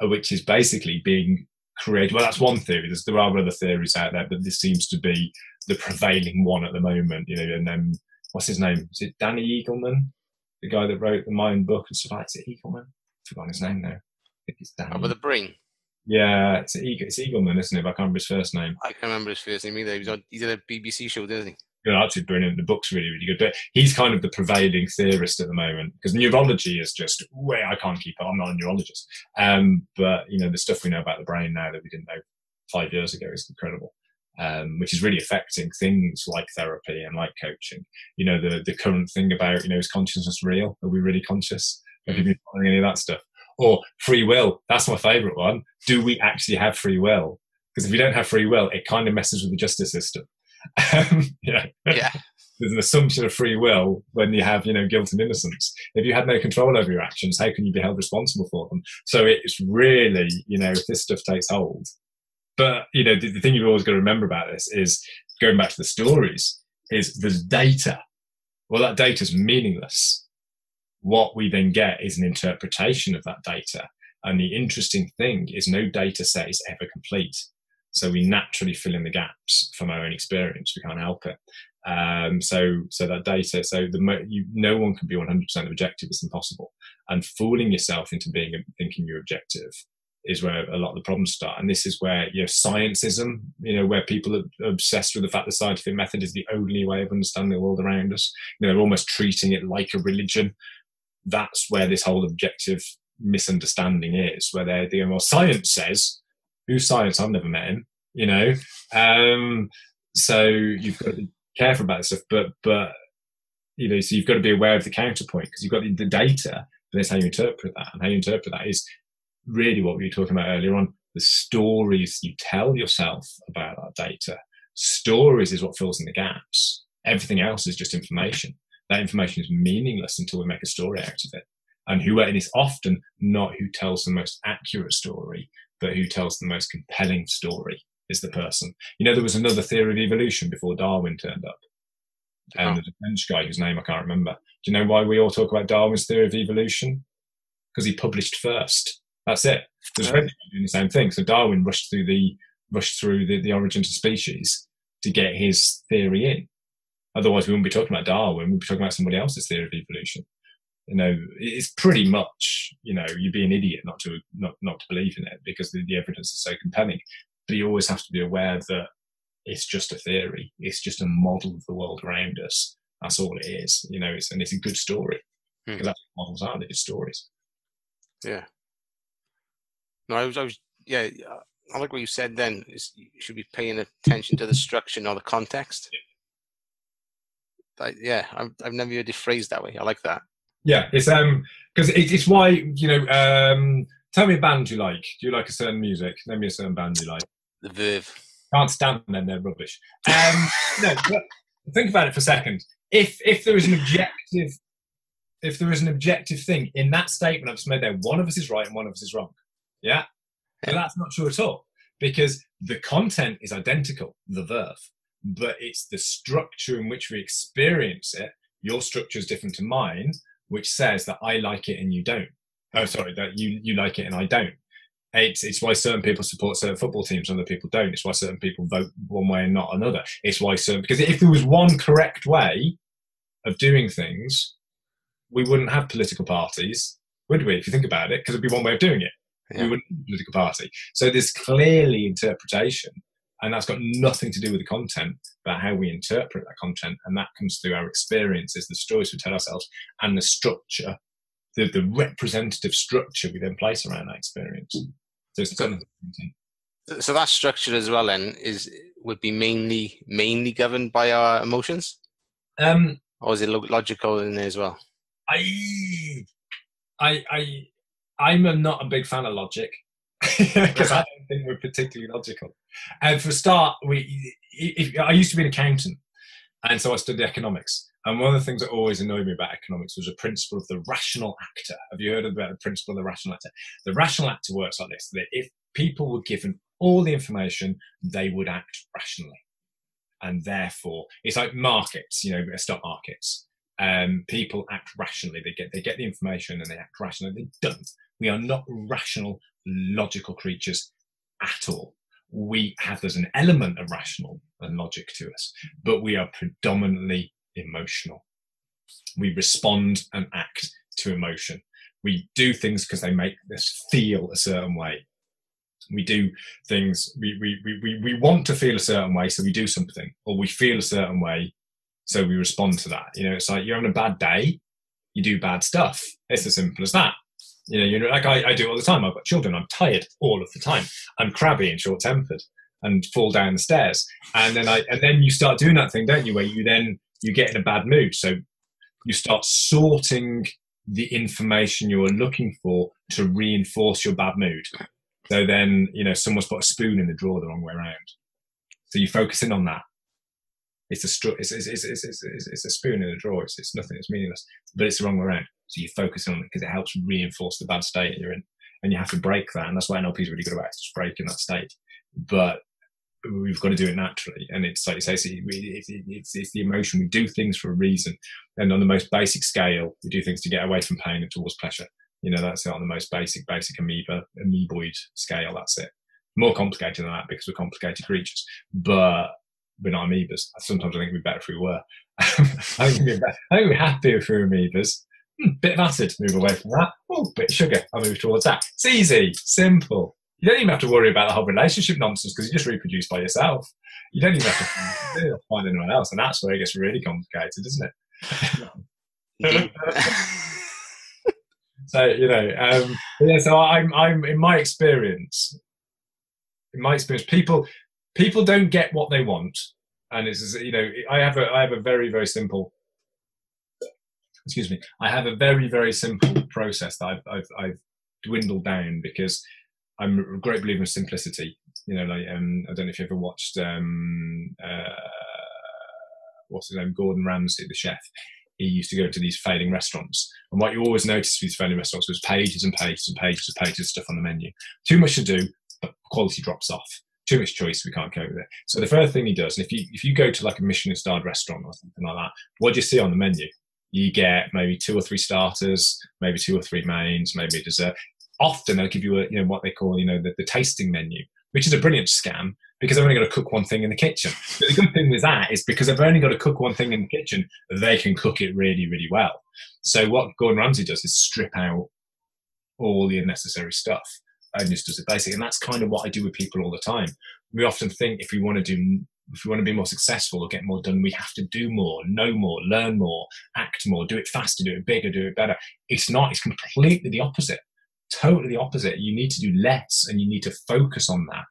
uh, which is basically being created. Well, that's one theory. There's, there are other theories out there, but this seems to be the prevailing one at the moment. You know, and then what's his name? Is it Danny Eagleman, the guy that wrote the Mind book and stuff like? Is it Eagleman? I've forgotten his name now. I think it's Danny. Oh, with the brain. Yeah, it's, it's Eagleman, isn't it? I can't remember his first name. I can't remember his first name either. He was on, he did a BBC show, didn't he? You know, actually brilliant. The book's really, really good. But he's kind of the prevailing theorist at the moment because neurology is just way I can't keep up. I'm not a neurologist. Um, but you know, the stuff we know about the brain now that we didn't know five years ago is incredible. Um, which is really affecting things like therapy and like coaching. You know, the the current thing about you know is consciousness real? Are we really conscious? Have you been following any of that stuff? Or free will. That's my favourite one. Do we actually have free will? Because if we don't have free will, it kind of messes with the justice system. Um, yeah. yeah. There's an assumption of free will when you have, you know, guilt and innocence. If you had no control over your actions, how can you be held responsible for them? So it's really, you know, if this stuff takes hold. But, you know, the, the thing you've always got to remember about this is going back to the stories, is there's data. Well, that data is meaningless what we then get is an interpretation of that data. And the interesting thing is no data set is ever complete. So we naturally fill in the gaps from our own experience. We can't help it. Um, so, so that data, so the you, no one can be 100% objective. It's impossible. And fooling yourself into being thinking you're objective is where a lot of the problems start. And this is where you know scientism, you know, where people are obsessed with the fact that the scientific method is the only way of understanding the world around us. You know, they're almost treating it like a religion that's where this whole objective misunderstanding is, where they're doing, well, science says, who's science? I've never met him, you know? Um, so you've got to be careful about this stuff, but, but, you know, so you've got to be aware of the counterpoint because you've got the, the data, but that's how you interpret that. And how you interpret that is really what we were talking about earlier on the stories you tell yourself about that data. Stories is what fills in the gaps. Everything else is just information that information is meaningless until we make a story out of it. And who, it's often not who tells the most accurate story, but who tells the most compelling story is the person. You know, there was another theory of evolution before Darwin turned up. Ah. And oh. the French guy whose name I can't remember. Do you know why we all talk about Darwin's theory of evolution? Because he published first. That's it. There's ah. French doing the same thing. So Darwin rushed through the rushed through the, the origins of species to get his theory in. Otherwise, we wouldn't be talking about Darwin. We'd be talking about somebody else's theory of evolution. You know, it's pretty much, you know, you'd be an idiot not to not not to believe in it because the, the evidence is so compelling. But you always have to be aware that it's just a theory. It's just a model of the world around us. That's all it is. You know, it's and it's a good story hmm. because that's what models are. They're just stories. Yeah. No, I was, I was, yeah. I like what you said. Then is you should be paying attention to the structure, not the context. Yeah I, yeah, I've, I've never heard it phrased that way. I like that. Yeah, it's um because it, it's why you know. Um, tell me a band you like. Do you like a certain music? Name me a certain band you like. The Verve. Can't stand them. They're rubbish. Um, no, think about it for a second. If if there is an objective, if there is an objective thing in that statement I've just made there, one of us is right and one of us is wrong. Yeah, but that's not true at all because the content is identical. The Verve but it's the structure in which we experience it. Your structure is different to mine, which says that I like it and you don't. Oh, sorry, that you you like it and I don't. It's it's why certain people support certain football teams and other people don't. It's why certain people vote one way and not another. It's why certain because if there was one correct way of doing things, we wouldn't have political parties, would we? If you think about it, because it'd be one way of doing it. Yeah. We wouldn't have a political party. So there's clearly interpretation and that's got nothing to do with the content but how we interpret that content. And that comes through our experiences the stories we tell ourselves and the structure the, the representative structure we then place around that experience. So it's so, so that structure as well then is would be mainly mainly governed by our emotions? Um or is it logical in there as well? I i i i'm not a big fan of logic. Because I think we're particularly logical. And for a start, we if, I used to be an accountant, and so I studied economics. And one of the things that always annoyed me about economics was the principle of the rational actor. Have you heard about the principle of the rational actor? The rational actor works like this: that if people were given all the information, they would act rationally, and therefore, it's like markets. You know, stock markets. Um, people act rationally. They get they get the information and they act rationally. They don't. We are not rational logical creatures at all. We have, there's an element of rational and logic to us, but we are predominantly emotional. We respond and act to emotion. We do things because they make us feel a certain way. we do things we, we, we, we want to feel a certain way so we do something or we feel a certain way so we respond to that you know it's like you're having a bad day you do bad stuff it's as simple as that you know you're like I, I do all the time i've got children i'm tired all of the time i'm crabby and short tempered and fall down the stairs and then i and then you start doing that thing don't you where you then you get in a bad mood so you start sorting the information you're looking for to reinforce your bad mood so then, you know, someone's put a spoon in the drawer the wrong way around. So you focus in on that. It's a str- it's, it's, it's, it's, it's, it's a spoon in the drawer. It's, it's nothing. It's meaningless. But it's the wrong way around. So you focus on it because it helps reinforce the bad state you're in, and you have to break that. And that's why NLP is really good about it, just breaking that state. But we've got to do it naturally. And it's like you say, it's, it's, the emotion. We do things for a reason. And on the most basic scale, we do things to get away from pain and towards pleasure. You know, that's it on the most basic, basic amoeba, amoeboid scale. That's it. More complicated than that because we're complicated creatures, but we're not amoebas. Sometimes I think we'd be better if we were. I think we'd. I think we're happy if we are amoebas. Hmm, bit of acid, move away from that. Oh, bit of sugar, I'll move towards that. It's easy, simple. You don't even have to worry about the whole relationship nonsense because you just reproduce by yourself. You don't even have to find anyone else, and that's where it gets really complicated, isn't it? So you know, um, yeah. So I'm, I'm in my experience, in my experience, people, people don't get what they want, and it's you know, I have a, I have a very, very simple. Excuse me. I have a very, very simple process that I've, I've, I've dwindled down because I'm a great believer in simplicity. You know, like um, I don't know if you ever watched um, uh, what's his name, Gordon Ramsay, the chef he used to go to these failing restaurants. And what you always noticed with these failing restaurants was pages and pages and pages and pages of stuff on the menu. Too much to do, but quality drops off. Too much choice, we can't cope with it. So the first thing he does, and if you if you go to like a Michelin starred restaurant or something like that, what do you see on the menu? You get maybe two or three starters, maybe two or three mains, maybe a dessert. Often they'll give you a you know what they call you know the, the tasting menu, which is a brilliant scam because they've only got to cook one thing in the kitchen. But the good thing with that is because they've only got to cook one thing in the kitchen, they can cook it really, really well. So what Gordon Ramsay does is strip out all the unnecessary stuff and just does it basic. And that's kind of what I do with people all the time. We often think if we want to do if we want to be more successful or get more done, we have to do more, know more, learn more, act more, do it faster, do it bigger, do it better. It's not, it's completely the opposite. Totally the opposite. You need to do less and you need to focus on that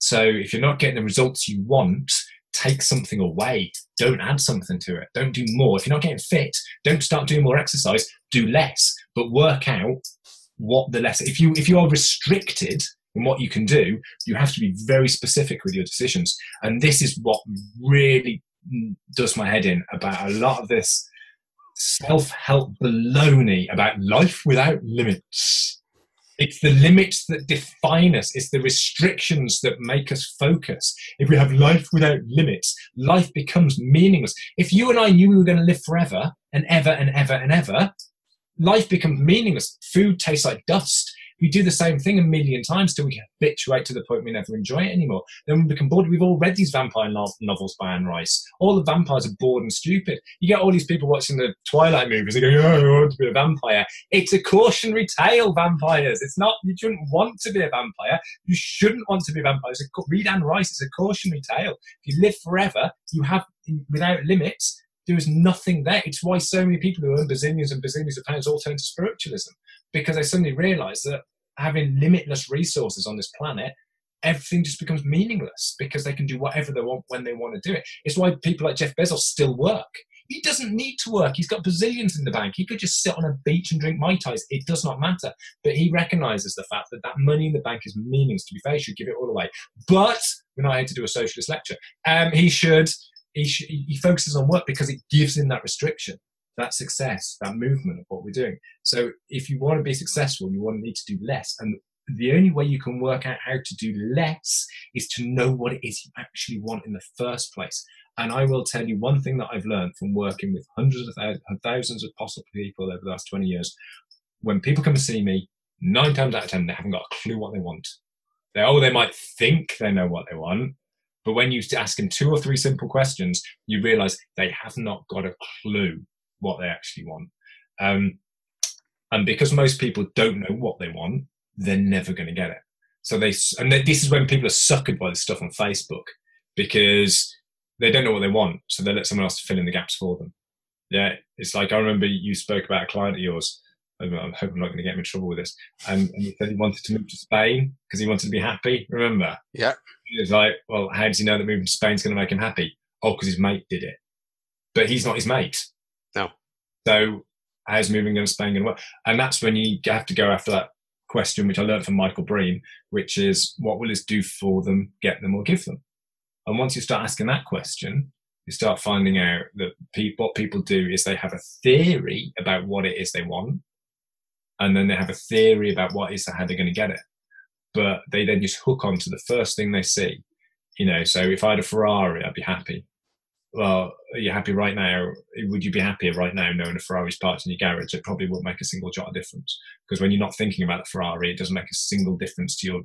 so if you're not getting the results you want, take something away. Don't add something to it. Don't do more. If you're not getting fit, don't start doing more exercise. Do less, but work out what the less. If you if you are restricted in what you can do, you have to be very specific with your decisions. And this is what really does my head in about a lot of this self-help baloney about life without limits it's the limits that define us. It's the restrictions that make us focus. If we have life without limits, life becomes meaningless. If you and I knew we were going to live forever and ever and ever and ever, life becomes meaningless. Food tastes like dust we do the same thing a million times till we habituate to the point we never enjoy it anymore. Then we become bored. We've all read these vampire no- novels by Anne Rice. All the vampires are bored and stupid. You get all these people watching the Twilight movies. They go, "Oh, I want to be a vampire." It's a cautionary tale. Vampires. It's not. You shouldn't want to be a vampire. You shouldn't want to be a vampire. It's a, read Anne Rice. It's a cautionary tale. If you live forever, you have without limits. There is nothing there. It's why so many people who earn bazillions and bazillions of pounds all turn to spiritualism because they suddenly realize that having limitless resources on this planet, everything just becomes meaningless because they can do whatever they want when they want to do it. It's why people like Jeff Bezos still work. He doesn't need to work. He's got bazillions in the bank. He could just sit on a beach and drink Mai Tais. It does not matter. But he recognizes the fact that that money in the bank is meaningless. To be fair, he should give it all away. But we're not here to do a socialist lecture. Um, he should. He, should, he focuses on work because it gives him that restriction that success, that movement of what we're doing. So if you want to be successful, you want to need to do less. And the only way you can work out how to do less is to know what it is you actually want in the first place. And I will tell you one thing that I've learned from working with hundreds of thousands of possible people over the last 20 years. When people come to see me, nine times out of 10, they haven't got a clue what they want. They, oh, they might think they know what they want, but when you ask them two or three simple questions, you realize they have not got a clue what they actually want. Um, and because most people don't know what they want, they're never going to get it. So they and this is when people are suckered by this stuff on Facebook because they don't know what they want, so they let someone else fill in the gaps for them. Yeah, it's like I remember you spoke about a client of yours. I hope I'm not going to get him in trouble with this. And, and he said he wanted to move to Spain because he wanted to be happy. Remember? Yeah. Was like, well, how does he know that moving to Spain is going to make him happy? Oh, because his mate did it. But he's not his mate. No. So how's moving to Spain going to work? And that's when you have to go after that question, which I learned from Michael Breen, which is what will this do for them, get them, or give them? And once you start asking that question, you start finding out that people, what people do is they have a theory about what it is they want, and then they have a theory about what is how they're going to get it. But they then just hook on to the first thing they see. You know, so if I had a Ferrari, I'd be happy. Well, are you happy right now? Would you be happier right now knowing a Ferrari's parked in your garage? It probably won't make a single jot of difference because when you're not thinking about the Ferrari, it doesn't make a single difference to your,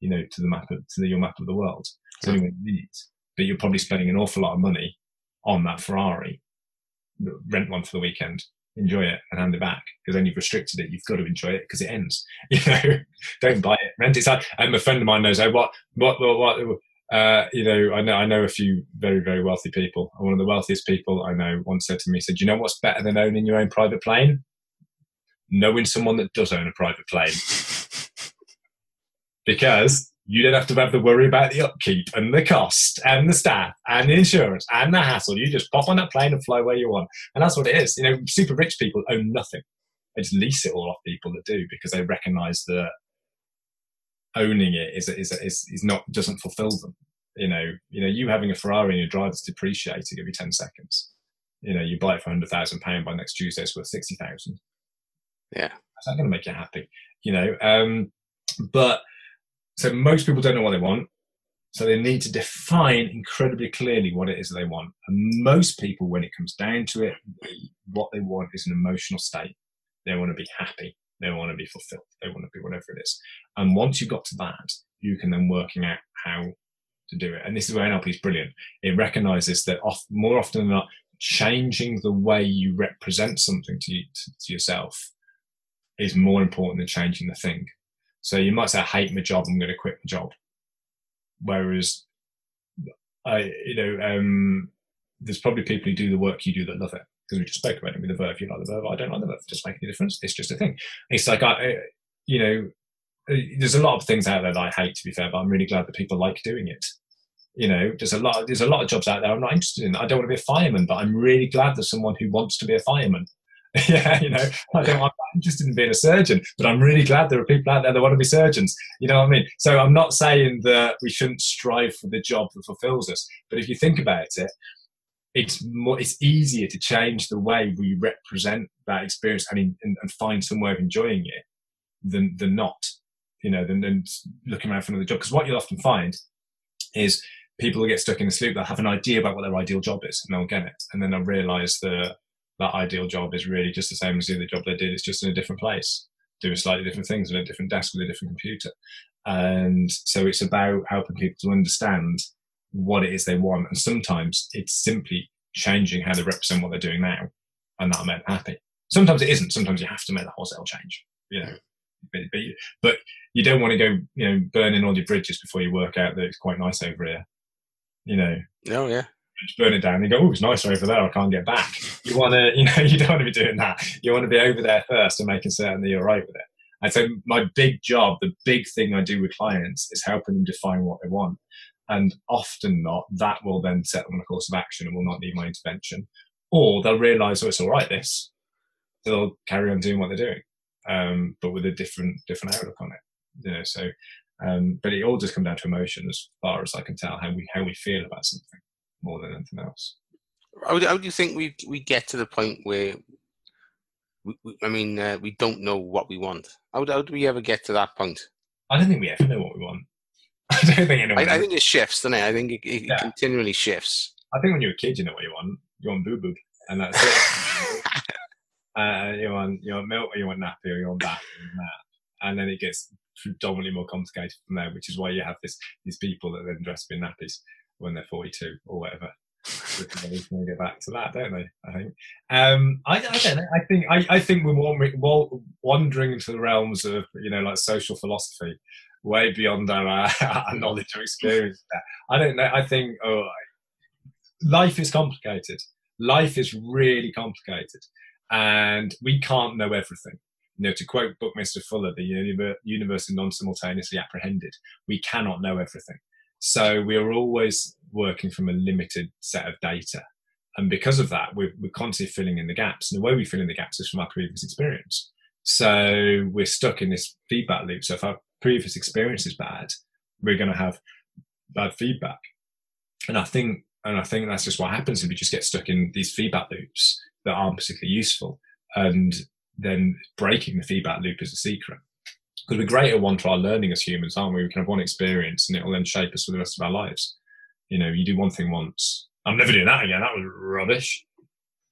you know, to the map of, to the, your map of the world. It's only when you need. But you're probably spending an awful lot of money on that Ferrari. Rent one for the weekend, enjoy it, and hand it back. Because then you've restricted it. You've got to enjoy it because it ends. You know, don't buy it. Rent it. And a friend of mine knows. Oh, what, what, what, what uh, you know, I know I know a few very very wealthy people. One of the wealthiest people I know once said to me, "said You know what's better than owning your own private plane? Knowing someone that does own a private plane, because you don't have to have the worry about the upkeep and the cost and the staff and the insurance and the hassle. You just pop on that plane and fly where you want, and that's what it is. You know, super rich people own nothing; they just lease it all off people that do because they recognise that owning it is is is, is not doesn't fulfil them. You know, you know, you having a Ferrari and your driver's depreciating every ten seconds. You know, you buy it for hundred thousand pound by next Tuesday, it's worth sixty thousand. Yeah, that's not going to make you happy. You know, um, but so most people don't know what they want. So they need to define incredibly clearly what it is they want. And most people, when it comes down to it, what they want is an emotional state. They want to be happy. They want to be fulfilled. They want to be whatever it is. And once you've got to that, you can then working out how to do it. And this is where NLP is brilliant. It recognizes that more often than not, changing the way you represent something to, you, to, to yourself is more important than changing the thing. So you might say, I hate my job, I'm going to quit my job. Whereas, I, you know, um, there's probably people who do the work you do that love it because we just spoke about it with the Verve. You like the Verve, I don't like the Verve. It doesn't make any difference. It's just a thing. It's like I, you know, there's a lot of things out there that I hate to be fair, but I'm really glad that people like doing it. You know, there's a lot. There's a lot of jobs out there I'm not interested in. I don't want to be a fireman, but I'm really glad there's someone who wants to be a fireman. yeah, you know, I don't, I'm interested in being a surgeon, but I'm really glad there are people out there that want to be surgeons. You know what I mean? So I'm not saying that we shouldn't strive for the job that fulfills us, but if you think about it, it's more it's easier to change the way we represent that experience and, and, and find some way of enjoying it than than not you know than, than looking around for another job because what you'll often find is people will get stuck in the loop they'll have an idea about what their ideal job is and they'll get it and then they'll realize that that ideal job is really just the same as the other job they did it's just in a different place doing slightly different things on a different desk with a different computer and so it's about helping people to understand what it is they want. And sometimes it's simply changing how they represent what they're doing now, and make them happy. Sometimes it isn't. Sometimes you have to make that wholesale change. You know, but, but, but you don't want to go, you know, burning all your bridges before you work out that it's quite nice over here. You know. Oh yeah. Just burn it down and go, oh, it's nicer over there. I can't get back. You want to, you know, you don't want to be doing that. You want to be over there first and making certain that you're right with it. And so my big job, the big thing I do with clients is helping them define what they want. And often not, that will then set them on a course of action and will not need my intervention. Or they'll realize, oh, it's all right, this. They'll carry on doing what they're doing, um, but with a different different outlook on it. You know, so um, but it all just comes down to emotion as far as I can tell, how we how we feel about something more than anything else. How do, how do you think we we get to the point where we, we, I mean, uh, we don't know what we want. How, how do we ever get to that point? I don't think we ever know what we want. I don't think anyone. I, I think it shifts, doesn't it? I think it, it yeah. continually shifts. I think when you're a kid, you know what you want. You want boo boo, and that's it. uh, you want you want milk, or you want nappy, or you want that, and that, and then it gets predominantly more complicated from there. Which is why you have this these people that then dress up in nappies when they're 42 or whatever. they can get back to that, don't they? I think. Um, I, I don't know. I think I, I think we're wandering into the realms of you know like social philosophy way beyond our, our knowledge or experience. I don't know. I think oh, life is complicated. Life is really complicated, and we can't know everything. You know, to quote Buckminster Fuller, the universe is non-simultaneously apprehended. We cannot know everything, so we are always working from a limited set of data, and because of that, we're, we're constantly filling in the gaps. And the way we fill in the gaps is from our previous experience. So we're stuck in this feedback loop. So if our previous experience is bad, we're going to have bad feedback. And I think, and I think that's just what happens if we just get stuck in these feedback loops that aren't particularly useful. And then breaking the feedback loop is a secret. Because we're great at one trial learning as humans, aren't we? We can have one experience and it will then shape us for the rest of our lives. You know, you do one thing once. I'm never doing that again. That was rubbish.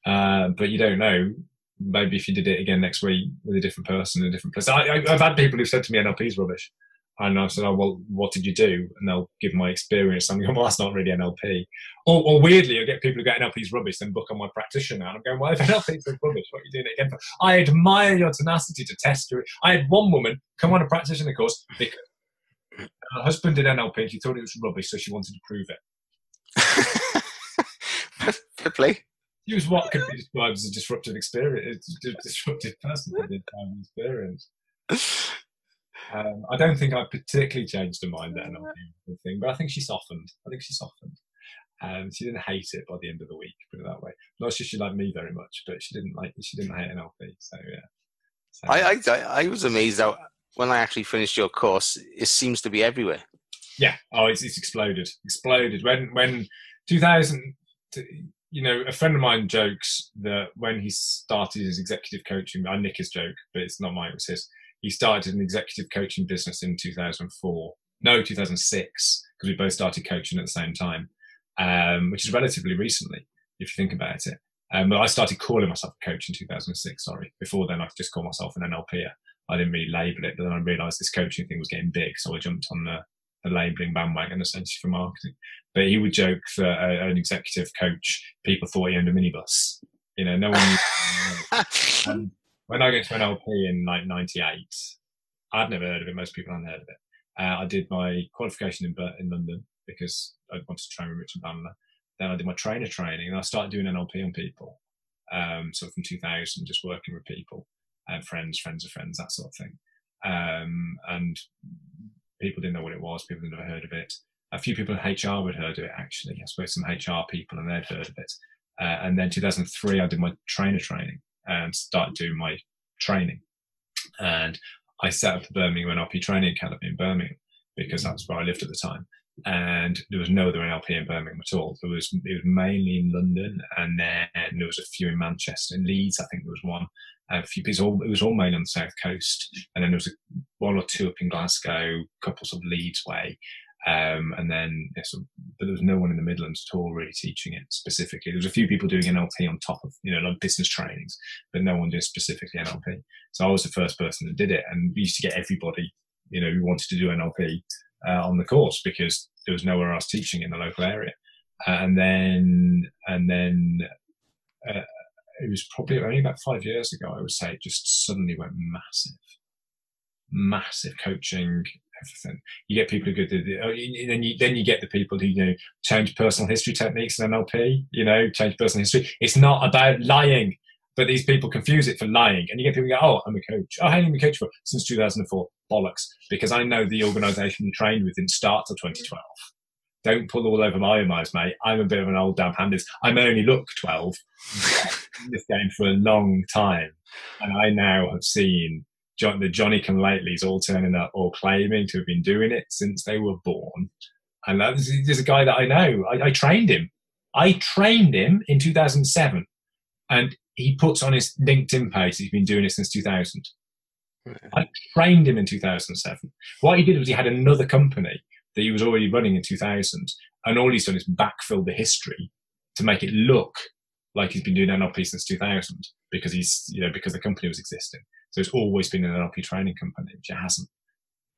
Uh, but you don't know maybe if you did it again next week with a different person in a different place. I, have had people who've said to me NLP is rubbish. And I said, oh, well, what did you do? And they'll give my experience. I'm going, well, that's not really NLP. Or, or weirdly, I get people who get NLP's rubbish and book on my practitioner. And I'm going, well, if NLP's rubbish, what are you doing it again for? I admire your tenacity to test your. I had one woman come on a practitioner course because her husband did NLP and she thought it was rubbish, so she wanted to prove it. Fair play use what could be described as a disruptive experience, a disruptive person experience. Um, I don't think I particularly changed her mind then on the thing, but I think she softened. I think she softened. Um, she didn't hate it by the end of the week, put it that way. Not sure she liked me very much, but she didn't like she didn't hate NLP. So yeah. So, I, I I was amazed how when I actually finished your course, it seems to be everywhere. Yeah. Oh, it's, it's exploded. Exploded when when 2000 you know, a friend of mine jokes that when he started his executive coaching, I nick his joke, but it's not mine, it was his. He started an executive coaching business in 2004. No, 2006, because we both started coaching at the same time, um, which is relatively recently, if you think about it. Um, but I started calling myself a coach in 2006, sorry. Before then, I just called myself an NLP. I didn't really label it, but then I realized this coaching thing was getting big, so I jumped on the the labeling bandwagon essentially for marketing. But he would joke that uh, an executive coach, people thought he owned a minibus. You know, no one. when I got to NLP in like '98, I'd never heard of it. Most people hadn't heard of it. Uh, I did my qualification in, in London because I wanted to train with Richard Bandler. Then I did my trainer training and I started doing NLP on people. Um, so from 2000, just working with people, uh, friends, friends of friends, that sort of thing. Um, and people didn't know what it was. People had never heard of it. A few people in HR had heard of it actually. I to some HR people and they'd heard of it. Uh, and then 2003, I did my trainer training and started doing my training. And I set up the Birmingham NLP Training Academy in Birmingham because mm-hmm. that's where I lived at the time. And there was no other NLP in Birmingham at all. There was it was mainly in London, and then there was a few in Manchester, in Leeds. I think there was one, a few people. It was all mainly on the south coast, and then there was a, one or two up in Glasgow, a couple of Leeds way, um, and then but there was no one in the Midlands at all really teaching it specifically. There was a few people doing NLP on top of you know like business trainings, but no one doing specifically NLP. So I was the first person that did it, and we used to get everybody you know who wanted to do NLP uh, on the course because there was nowhere else teaching in the local area. Uh, and then and then uh, it was probably only about five years ago, I would say, it just suddenly went massive, massive coaching, everything. You get people who go, oh, and then you, then you get the people who, you know, change personal history techniques in NLP, you know, change personal history. It's not about lying, but these people confuse it for lying. And you get people go, oh, I'm a coach. Oh, how long have you been coach for? Since 2004. Bollocks. Because I know the organization you trained with didn't start till 2012 don't pull all over my eyes, mate. I'm a bit of an old damn handers. I'm only look 12 in this game for a long time. And I now have seen John, the Johnny come latelys all turning up or claiming to have been doing it since they were born. And there's a guy that I know. I, I trained him. I trained him in 2007. And he puts on his LinkedIn page he's been doing it since 2000. Hmm. I trained him in 2007. What he did was he had another company that he was already running in 2000. And all he's done is backfill the history to make it look like he's been doing NLP since 2000 because he's, you know, because the company was existing. So it's always been an NLP training company, which it hasn't.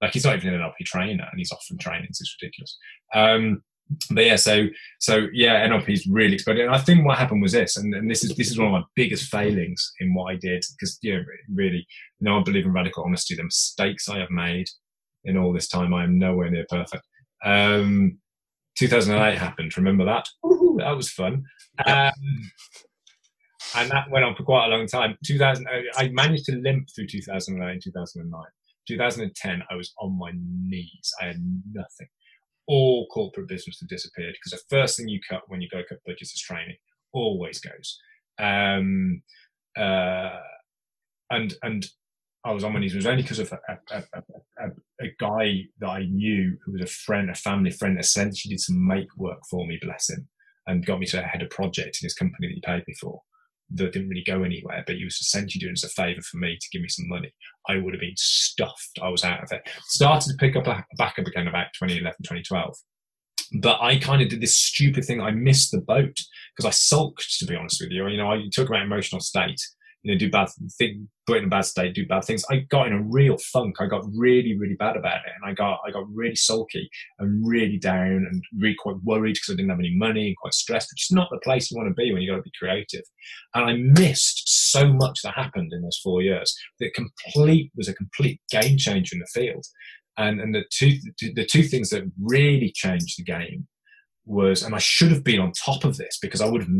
Like he's not even an NLP trainer and he's offering trainings. It's ridiculous. Um, but yeah, so so yeah, NLP is really exploded. And I think what happened was this, and, and this is this is one of my biggest failings in what I did because you know really, you know, I believe in radical honesty. The mistakes I have made, in all this time. I am nowhere near perfect. Um, 2008 happened. Remember that? That was fun. Um, and that went on for quite a long time. 2000, I managed to limp through 2009, 2009. 2010, I was on my knees. I had nothing. All corporate business had disappeared because the first thing you cut when you go cut budgets is training. Always goes. Um, uh, and and I was on my knees. It was only because of a, a, a, a, guy that I knew who was a friend, a family friend, essentially did some make work for me, bless him, and got me to head a project in his company that he paid me for that didn't really go anywhere, but he was essentially doing us a favour for me to give me some money. I would have been stuffed. I was out of it. Started to pick up a, back up again about 2011, 2012. But I kind of did this stupid thing. I missed the boat because I sulked, to be honest with you. You know, I talk about emotional state you know, do bad thing, put in a bad state, do bad things. I got in a real funk. I got really, really bad about it, and I got I got really sulky and really down and really quite worried because I didn't have any money and quite stressed, which is not the place you want to be when you got to be creative. And I missed so much that happened in those four years. That complete was a complete game changer in the field. And and the two the two things that really changed the game was, and I should have been on top of this because I would have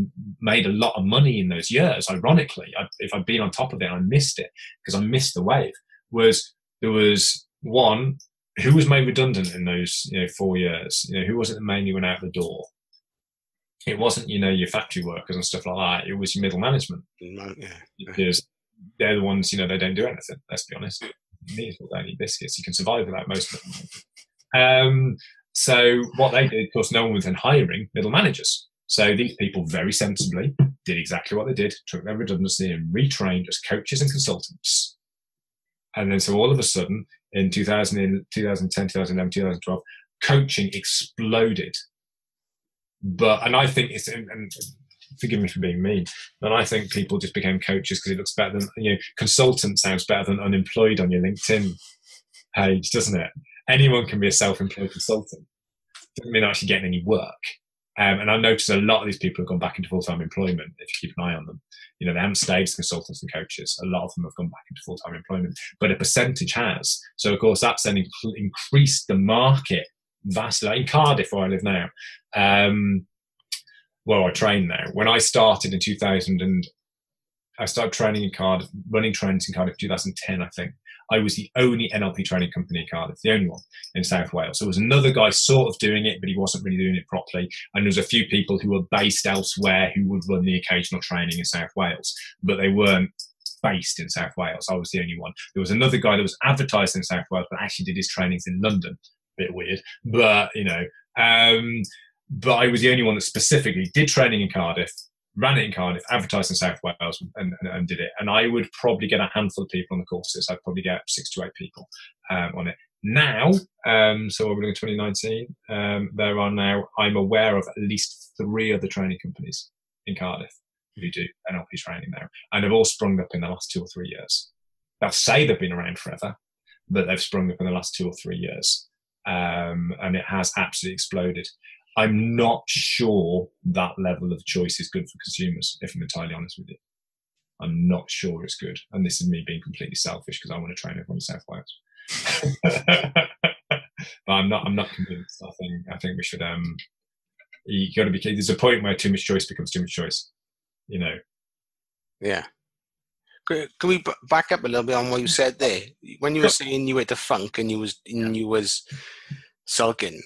made a lot of money in those years. Ironically, I, if I'd been on top of it, I missed it because I missed the wave. Was there was one who was made redundant in those you know four years? You know who was it that mainly went out the door? It wasn't you know your factory workers and stuff like that. It was your middle management yeah. because they're the ones you know they don't do anything. Let's be honest. Me, don't eat biscuits. You can survive without most of them. Um, so what they did, of course, no one was then hiring middle managers. So these people very sensibly did exactly what they did, took their redundancy and retrained as coaches and consultants. And then so all of a sudden in 2000, 2010, 2011, 2012, coaching exploded. But, and I think it's, and, and forgive me for being mean, but I think people just became coaches because it looks better than, you know, consultant sounds better than unemployed on your LinkedIn page, doesn't it? Anyone can be a self-employed consultant. Doesn't mean actually getting any work. Um, and I noticed a lot of these people have gone back into full-time employment. If you keep an eye on them, you know they haven't stayed as consultants and coaches. A lot of them have gone back into full-time employment, but a percentage has. So of course that's then inc- increased the market vastly. In Cardiff, where I live now, um, well, I train now. When I started in 2000 and I started training in Cardiff, running trainings in Cardiff 2010, I think. I was the only NLP training company in Cardiff, the only one in South Wales. There was another guy sort of doing it, but he wasn't really doing it properly. And there was a few people who were based elsewhere who would run the occasional training in South Wales, but they weren't based in South Wales. I was the only one. There was another guy that was advertised in South Wales, but actually did his trainings in London. Bit weird, but you know. Um, but I was the only one that specifically did training in Cardiff, ran it in Cardiff, advertised in South Wales, and, and, and, did it. And I would probably get a handful of people on the courses. I'd probably get six to eight people um, on it. Now, um, so we're in 2019. Um, there are now, I'm aware of at least three other training companies in Cardiff who do NLP training now, and they've all sprung up in the last two or three years. They'll say they've been around forever, but they've sprung up in the last two or three years. Um, and it has absolutely exploded. I'm not sure that level of choice is good for consumers, if I'm entirely honest with you. I'm not sure it's good. And this is me being completely selfish because I want to train everyone in South Wales. but I'm not I'm not convinced. I think I think we should um you gotta be there's a point where too much choice becomes too much choice. You know. Yeah. Can we back up a little bit on what you said there? When you were saying you were the funk and you was and you was sulking,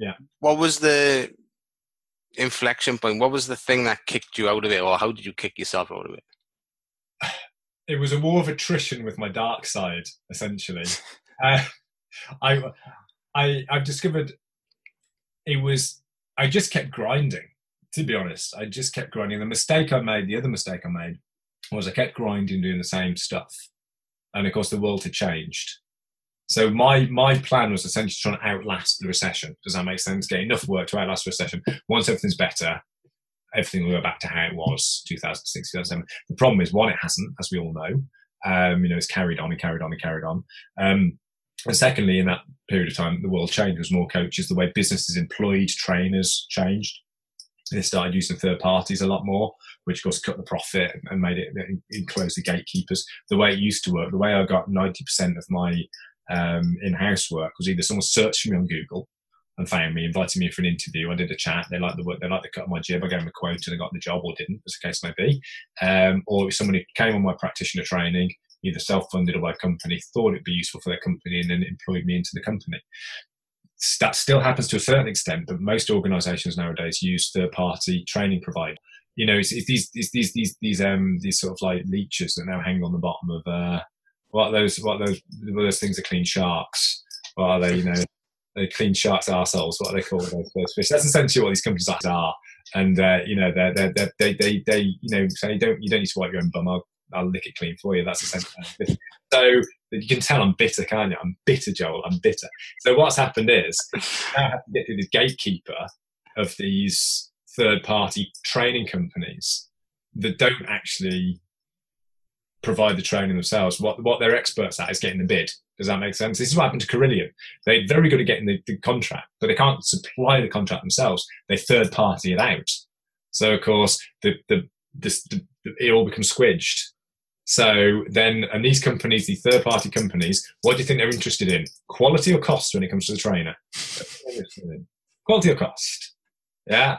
yeah. What was the inflection point? What was the thing that kicked you out of it, or how did you kick yourself out of it? It was a war of attrition with my dark side, essentially. uh, I, I, I've discovered it was. I just kept grinding. To be honest, I just kept grinding. The mistake I made, the other mistake I made, was I kept grinding, doing the same stuff, and of course the world had changed. So my my plan was essentially trying to outlast the recession. Does that make sense? Get enough work to outlast the recession. Once everything's better, everything will go back to how it was 2006, 2007. The problem is, one, it hasn't, as we all know. Um, you know, it's carried on and carried on and carried on. Um, and secondly, in that period of time, the world changed. There was more coaches. The way businesses employed trainers changed. They started using third parties a lot more, which of course cut the profit and made it, enclose the gatekeepers. The way it used to work, the way I got 90% of my um, in housework was either someone searched for me on Google and found me, invited me for an interview. I did a chat. They liked the work. They liked the cut of my jib. I gave them a quote and I got the job or didn't, as the case may be. Um, or if somebody came on my practitioner training, either self-funded or by a company, thought it'd be useful for their company and then employed me into the company. That still happens to a certain extent, but most organisations nowadays use third-party training providers. You know, it's, it's these, it's these, these, these, um, these sort of like leeches that now hang on the bottom of uh, what those, what those, what those things are clean sharks. What are they? You know, they clean sharks arseholes. What are they called? Those fish. That's essentially what these companies are. And uh, you know, they're, they're, they're, they they they you know say don't you don't need to wipe your own bum. I'll, I'll lick it clean for you. That's essentially. so you can tell I'm bitter, can't you? I'm bitter, Joel. I'm bitter. So what's happened is now I have to get through the gatekeeper of these third-party training companies that don't actually provide the training themselves. What what they're experts at is getting the bid. Does that make sense? This is what happened to Carillion. They're very good at getting the, the contract, but they can't supply the contract themselves. They third party it out. So of course, the the, this, the, it all becomes squidged. So then, and these companies, the third party companies, what do you think they're interested in? Quality or cost when it comes to the trainer? Quality or cost? Yeah.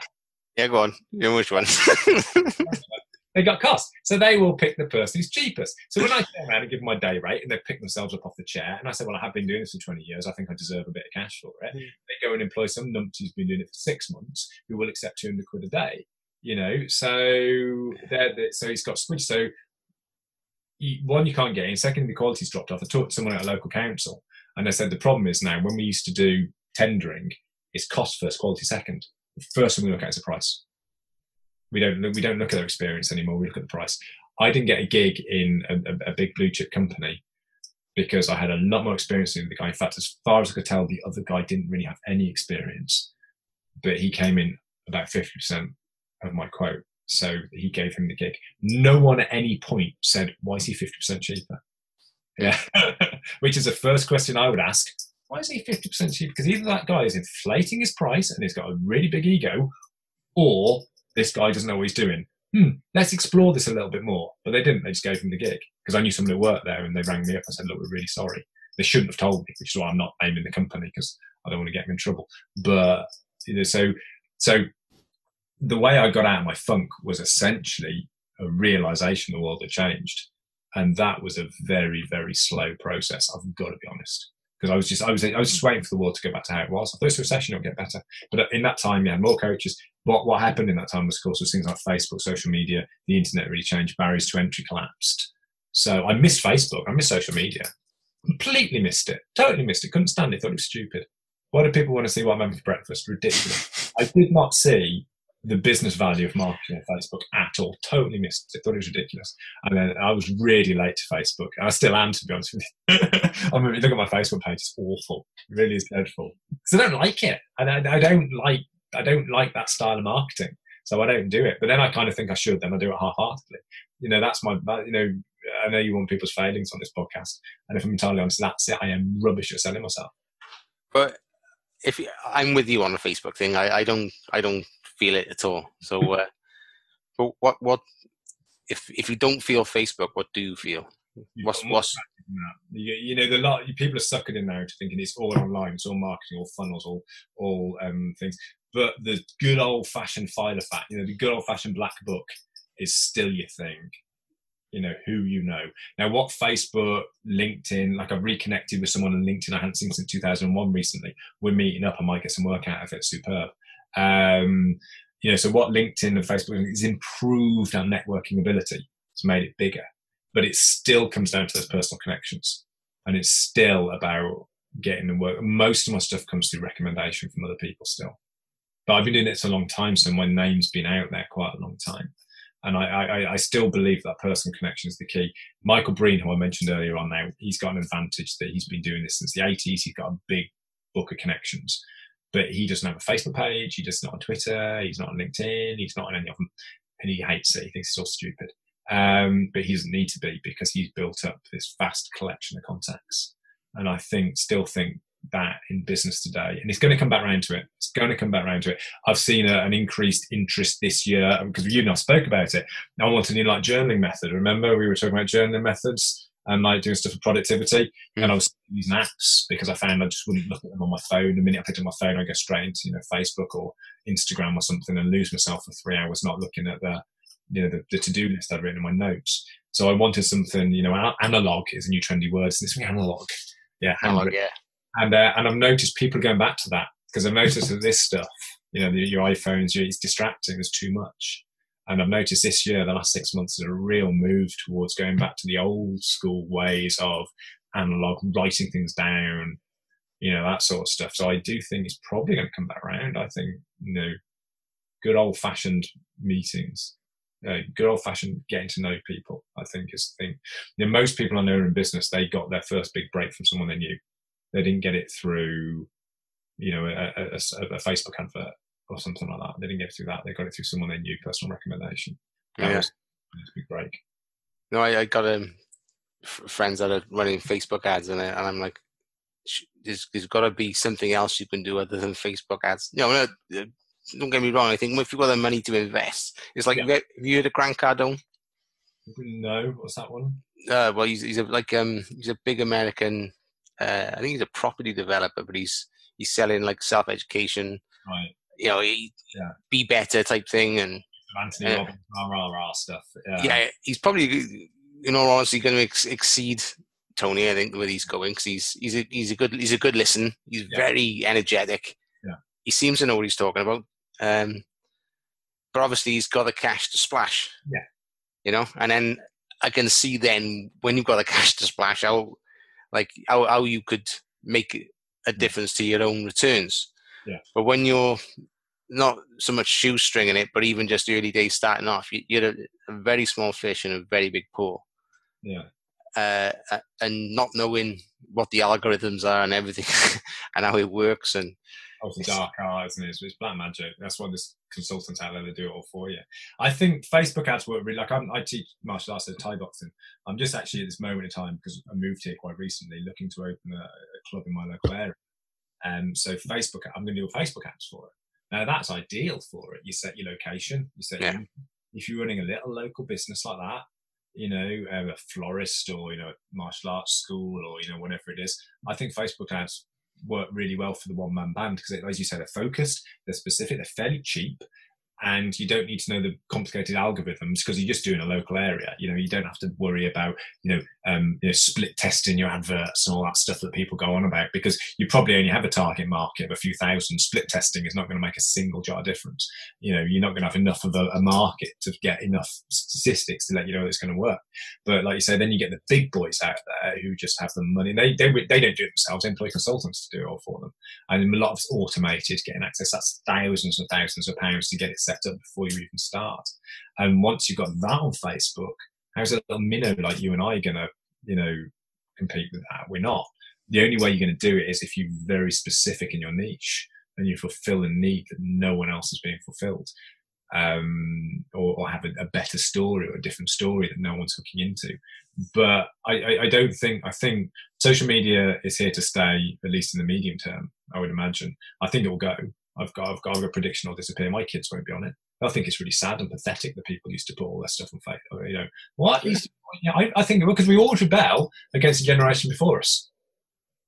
Yeah, go on. You which one? they got cost. So they will pick the person who's cheapest. So when I turn around and give them my day rate and they pick themselves up off the chair, and I say, Well, I have been doing this for 20 years, I think I deserve a bit of cash for it. Mm. They go and employ some numpty who's been doing it for six months who will accept 200 quid a day. You know, so they're, they're so he's got switch. So one, you can't get in. Second, the quality's dropped off. I talked to someone at a local council and I said, The problem is now when we used to do tendering, it's cost first, quality second. The first thing we look at is the price we don't we don't look at their experience anymore. We look at the price. I didn't get a gig in a, a, big blue chip company because I had a lot more experience than the guy. In fact, as far as I could tell, the other guy didn't really have any experience, but he came in about fifty percent of my quote. So he gave him the gig. No one at any point said, "Why is he fifty percent cheaper?" Yeah, which is the first question I would ask. Why is he fifty percent cheaper? Because either that guy is inflating his price and he's got a really big ego, or this guy doesn't know what he's doing. Hmm, let's explore this a little bit more. But they didn't. They just gave him the gig because I knew someone who worked there and they rang me up and said, look, we're really sorry. They shouldn't have told me, which is why I'm not naming the company because I don't want to get them in trouble. But, you know, so, so the way I got out of my funk was essentially a realization the world had changed. And that was a very, very slow process. I've got to be honest because I was just I was I was just waiting for the world to go back to how it was. I thought this recession will get better, but in that time, you had more coaches. What what happened in that time was, of course, was things like Facebook, social media, the internet really changed. Barriers to entry collapsed. So I missed Facebook. I missed social media. Completely missed it. Totally missed it. Couldn't stand it. Thought it was stupid. Why do people want to see what I'm having for breakfast? Ridiculous. I did not see the business value of marketing on Facebook at all. Totally missed it. Thought it was ridiculous. And then I was really late to Facebook. And I still am, to be honest with you. I mean, look at my Facebook page; it's awful. It really is dreadful. Because I don't like it, and I, I, don't like I don't like that style of marketing. So I don't do it. But then I kind of think I should. Then I do it half-heartedly. You know, that's my. You know, I know you want people's failings on this podcast, and if I'm entirely honest, that's it. I am rubbish at selling myself. But if I'm with you on the Facebook thing, I, I don't I don't feel it at all. So, uh, but what what if if you don't feel Facebook, what do you feel? What's what's you, you know the lot people are sucking in now to thinking it's all online, it's all marketing, all funnels, all all um, things. But the good old fashioned Filofax, you know, the good old fashioned black book is still your thing. You know who you know. Now what facebook linkedin like i've reconnected with someone on linkedin i hadn't seen since 2001 recently. We're meeting up i might get some work out of it. Superb. Um, you know, so what LinkedIn and Facebook is improved our networking ability. It's made it bigger, but it still comes down to those personal connections, and it's still about getting the work. Most of my stuff comes through recommendation from other people still, but I've been doing it a long time, so my name's been out there quite a long time. And I, I, I still believe that personal connection is the key. Michael Breen, who I mentioned earlier on now, he's got an advantage that he's been doing this since the 80s. He's got a big book of connections but he doesn't have a Facebook page. He doesn't on Twitter. He's not on LinkedIn. He's not on any of them, and he hates it. He thinks it's all stupid. Um, but he doesn't need to be because he's built up this vast collection of contacts. And I think, still think that in business today, and it's going to come back around to it. It's going to come back around to it. I've seen a, an increased interest this year because you and I spoke about it. I wanted a new like journaling method. Remember we were talking about journaling methods and like doing stuff for productivity. Mm. And I was using apps because I found I just wouldn't look at them on my phone. The minute I picked up my phone, I go straight into you know Facebook or Instagram or something and lose myself for three hours not looking at the you know the, the to do list I'd written in my notes. So I wanted something you know analog is a new trendy word. So this is analog, yeah, analog, yeah. And uh, and I've noticed people going back to that because I've noticed that this stuff, you know, the, your iPhones, it's distracting. There's too much. And I've noticed this year, the last six months, is a real move towards going back to the old school ways of analog, writing things down, you know, that sort of stuff. So I do think it's probably going to come back around. I think, you know, good old fashioned meetings, uh, good old fashioned getting to know people, I think is the thing. You know, most people I know in business, they got their first big break from someone they knew. They didn't get it through, you know, a, a, a Facebook advert or something like that. They didn't get it through that. They got it through someone they knew, personal recommendation. That yeah. was a big break. No, I, I got um, f- friends that are running Facebook ads, and, I, and I'm like, there's, there's got to be something else you can do other than Facebook ads. You know, no, don't get me wrong. I think if you've got the money to invest, it's like, yeah. have you heard of Grant Cardone? No, what's that one? Uh, well, he's, he's a, like um, he's a big American. Uh, I think he's a property developer, but he's he's selling like self education. Right you know, yeah. be better type thing, and Anthony uh, Robbins, rah, rah, stuff. Yeah. yeah, he's probably, you know, honesty, going to ex- exceed Tony. I think where he's going because he's he's a, he's a good he's a good listen. He's yeah. very energetic. Yeah, he seems to know what he's talking about. Um, but obviously he's got the cash to splash. Yeah, you know, and then I can see then when you've got the cash to splash, how like how how you could make a difference to your own returns. Yeah. But when you're not so much shoestringing it, but even just early days starting off, you're a, a very small fish in a very big pool. Yeah. Uh, and not knowing what the algorithms are and everything and how it works and the dark arts and it's, it's black magic. That's why there's consultants out there that do it all for you. I think Facebook ads work really like I'm, i teach martial arts at Thai boxing. I'm just actually at this moment in time because I moved here quite recently, looking to open a, a club in my local area. Um, so Facebook, I'm going to do a Facebook ads for it. Now that's ideal for it. You set your location. You set yeah. if you're running a little local business like that, you know, um, a florist or you know, martial arts school or you know, whatever it is. I think Facebook ads work really well for the one man band because, as you say, they're focused, they're specific, they're fairly cheap, and you don't need to know the complicated algorithms because you're just doing a local area. You know, you don't have to worry about you know, um, you know, split testing your adverts and all that stuff that people go on about because you probably only have a target market of a few thousand. Split testing is not going to make a single jar difference. You know, you're not going to have enough of a, a market to get enough statistics to let you know it's going to work. But like you say, then you get the big boys out there who just have the money. They they they don't do it themselves. They employ consultants to do it all for them, and a lot of automated. Getting access that's thousands and thousands of pounds to get it set up before you even start. And once you've got that on Facebook, how's a little minnow like you and I going to, you know, compete with that? We're not. The only way you're going to do it is if you're very specific in your niche and you fulfill a need that no one else is being fulfilled. Um, or, or, have a, a, better story or a different story that no one's hooking into. But I, I, I, don't think I think social media is here to stay, at least in the medium term. I would imagine. I think it will go. I've got I've got a prediction I'll disappear. My kids won't be on it. I think it's really sad and pathetic that people used to put all their stuff on Facebook. You know, what? Yeah, I, I think because we all rebel against the generation before us.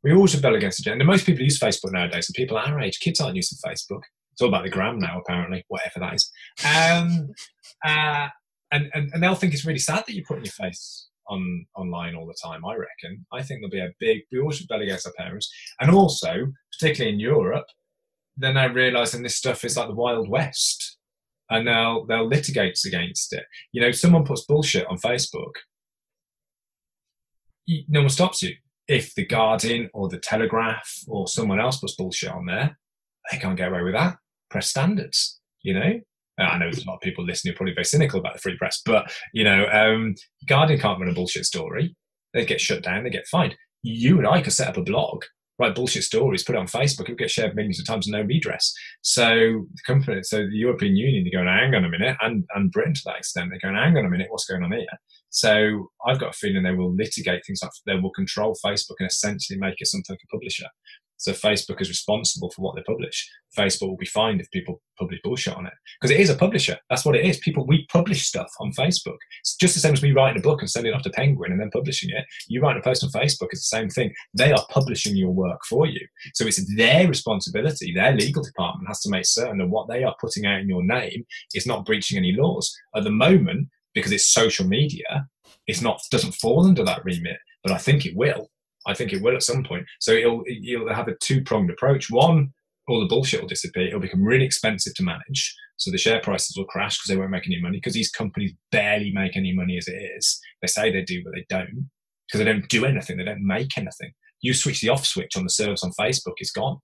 We all rebel against the generation. Most people use Facebook nowadays, and people our age, kids aren't using Facebook. It's all about the gram now, apparently, whatever that is. Um, uh, and, and, and they'll think it's really sad that you're putting your face on online all the time. I reckon. I think there'll be a big. We all rebel against our parents, and also, particularly in Europe, they're now realizing this stuff is like the Wild West and they'll they'll litigate against it. You know, someone puts bullshit on Facebook, no one stops you. If the Guardian or the Telegraph or someone else puts bullshit on there, they can't get away with that. Press standards, you know. I know there's a lot of people listening are probably very cynical about the free press, but you know, um, Guardian can't run a bullshit story. They get shut down. They get fined. You and I could set up a blog write bullshit stories, put it on Facebook, it get shared millions of times and no redress. So the company, so the European Union, they're going, hang on a minute, and, and Britain to that extent, they're going, hang on a minute, what's going on here? So I've got a feeling they will litigate things like they will control Facebook and essentially make it something like a publisher. So Facebook is responsible for what they publish. Facebook will be fined if people publish bullshit on it because it is a publisher. That's what it is. People we publish stuff on Facebook. It's just the same as me writing a book and sending it off to Penguin and then publishing it. You write a post on Facebook, it's the same thing. They are publishing your work for you. So it's their responsibility. Their legal department has to make certain that what they are putting out in your name is not breaching any laws. At the moment, because it's social media, it's not doesn't fall under that remit, but I think it will I think it will at some point. So it'll you'll have a two pronged approach. One, all the bullshit will disappear. It'll become really expensive to manage. So the share prices will crash because they won't make any money because these companies barely make any money as it is. They say they do, but they don't because they don't do anything. They don't make anything. You switch the off switch on the service on Facebook, it's gone.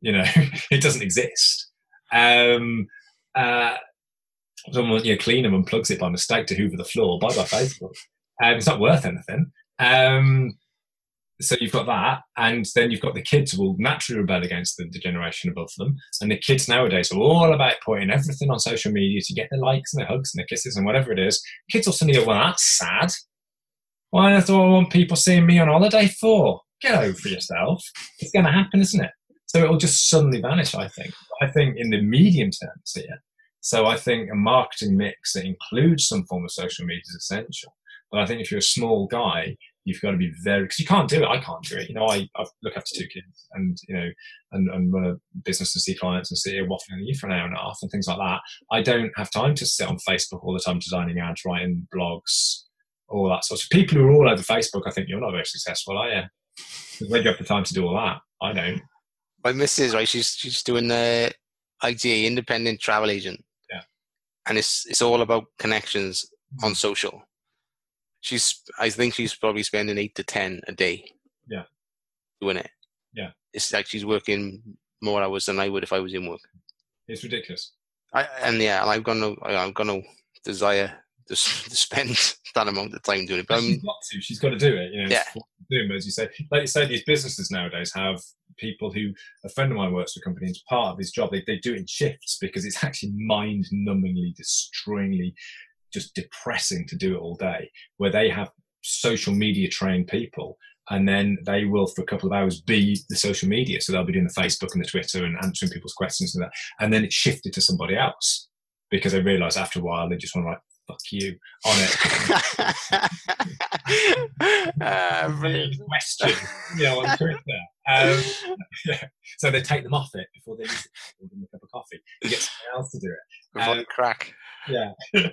You know, it doesn't exist. Um, uh, someone you know, clean them and plugs it by mistake to hoover the floor. Bye bye Facebook. Um, it's not worth anything. Um, so you've got that, and then you've got the kids will naturally rebel against the, the, generation above them. And the kids nowadays are all about putting everything on social media to get the likes and the hugs and the kisses and whatever it is. Kids will suddenly go, "Well, that's sad. Why do I want people seeing me on holiday for? Get over yourself. It's going to happen, isn't it? So it'll just suddenly vanish. I think. I think in the medium term, here. So I think a marketing mix that includes some form of social media is essential. But I think if you're a small guy, you've got to be very because you can't do it. I can't do it. You know, I, I look after two kids, and you know, and, and run a business and see clients and sit here waffling at you for an hour and a half and things like that. I don't have time to sit on Facebook all the time designing ads, writing blogs, all that sort of. People who are all over Facebook, I think you're not very successful, are you? Where do you have the time to do all that? I don't. My missus, right? She's she's doing the ITA, independent travel agent. Yeah. And it's it's all about connections on social she's I think she's probably spending eight to ten a day. Yeah. Doing it. Yeah. It's like she's working more hours than I would if I was in work. It's ridiculous. I and yeah, I'm gonna I'm gonna desire to, to spend that amount of time doing it. But she's got to. She's got to do it. You know, yeah. Doing, as you say, like you say, these businesses nowadays have people who a friend of mine works for a company and part of his job they, they do it in shifts because it's actually mind numbingly destroyingly just depressing to do it all day, where they have social media trained people and then they will for a couple of hours be the social media. So they'll be doing the facebook and the twitter and answering people's questions and that. And then it shifted to somebody else because they realize after a while they just want to write fuck you on it. Uh, question. You know on twitter. Um, yeah. so they take them off it before they use it them a cup of coffee. You get someone else to do it. Um, crack. yeah.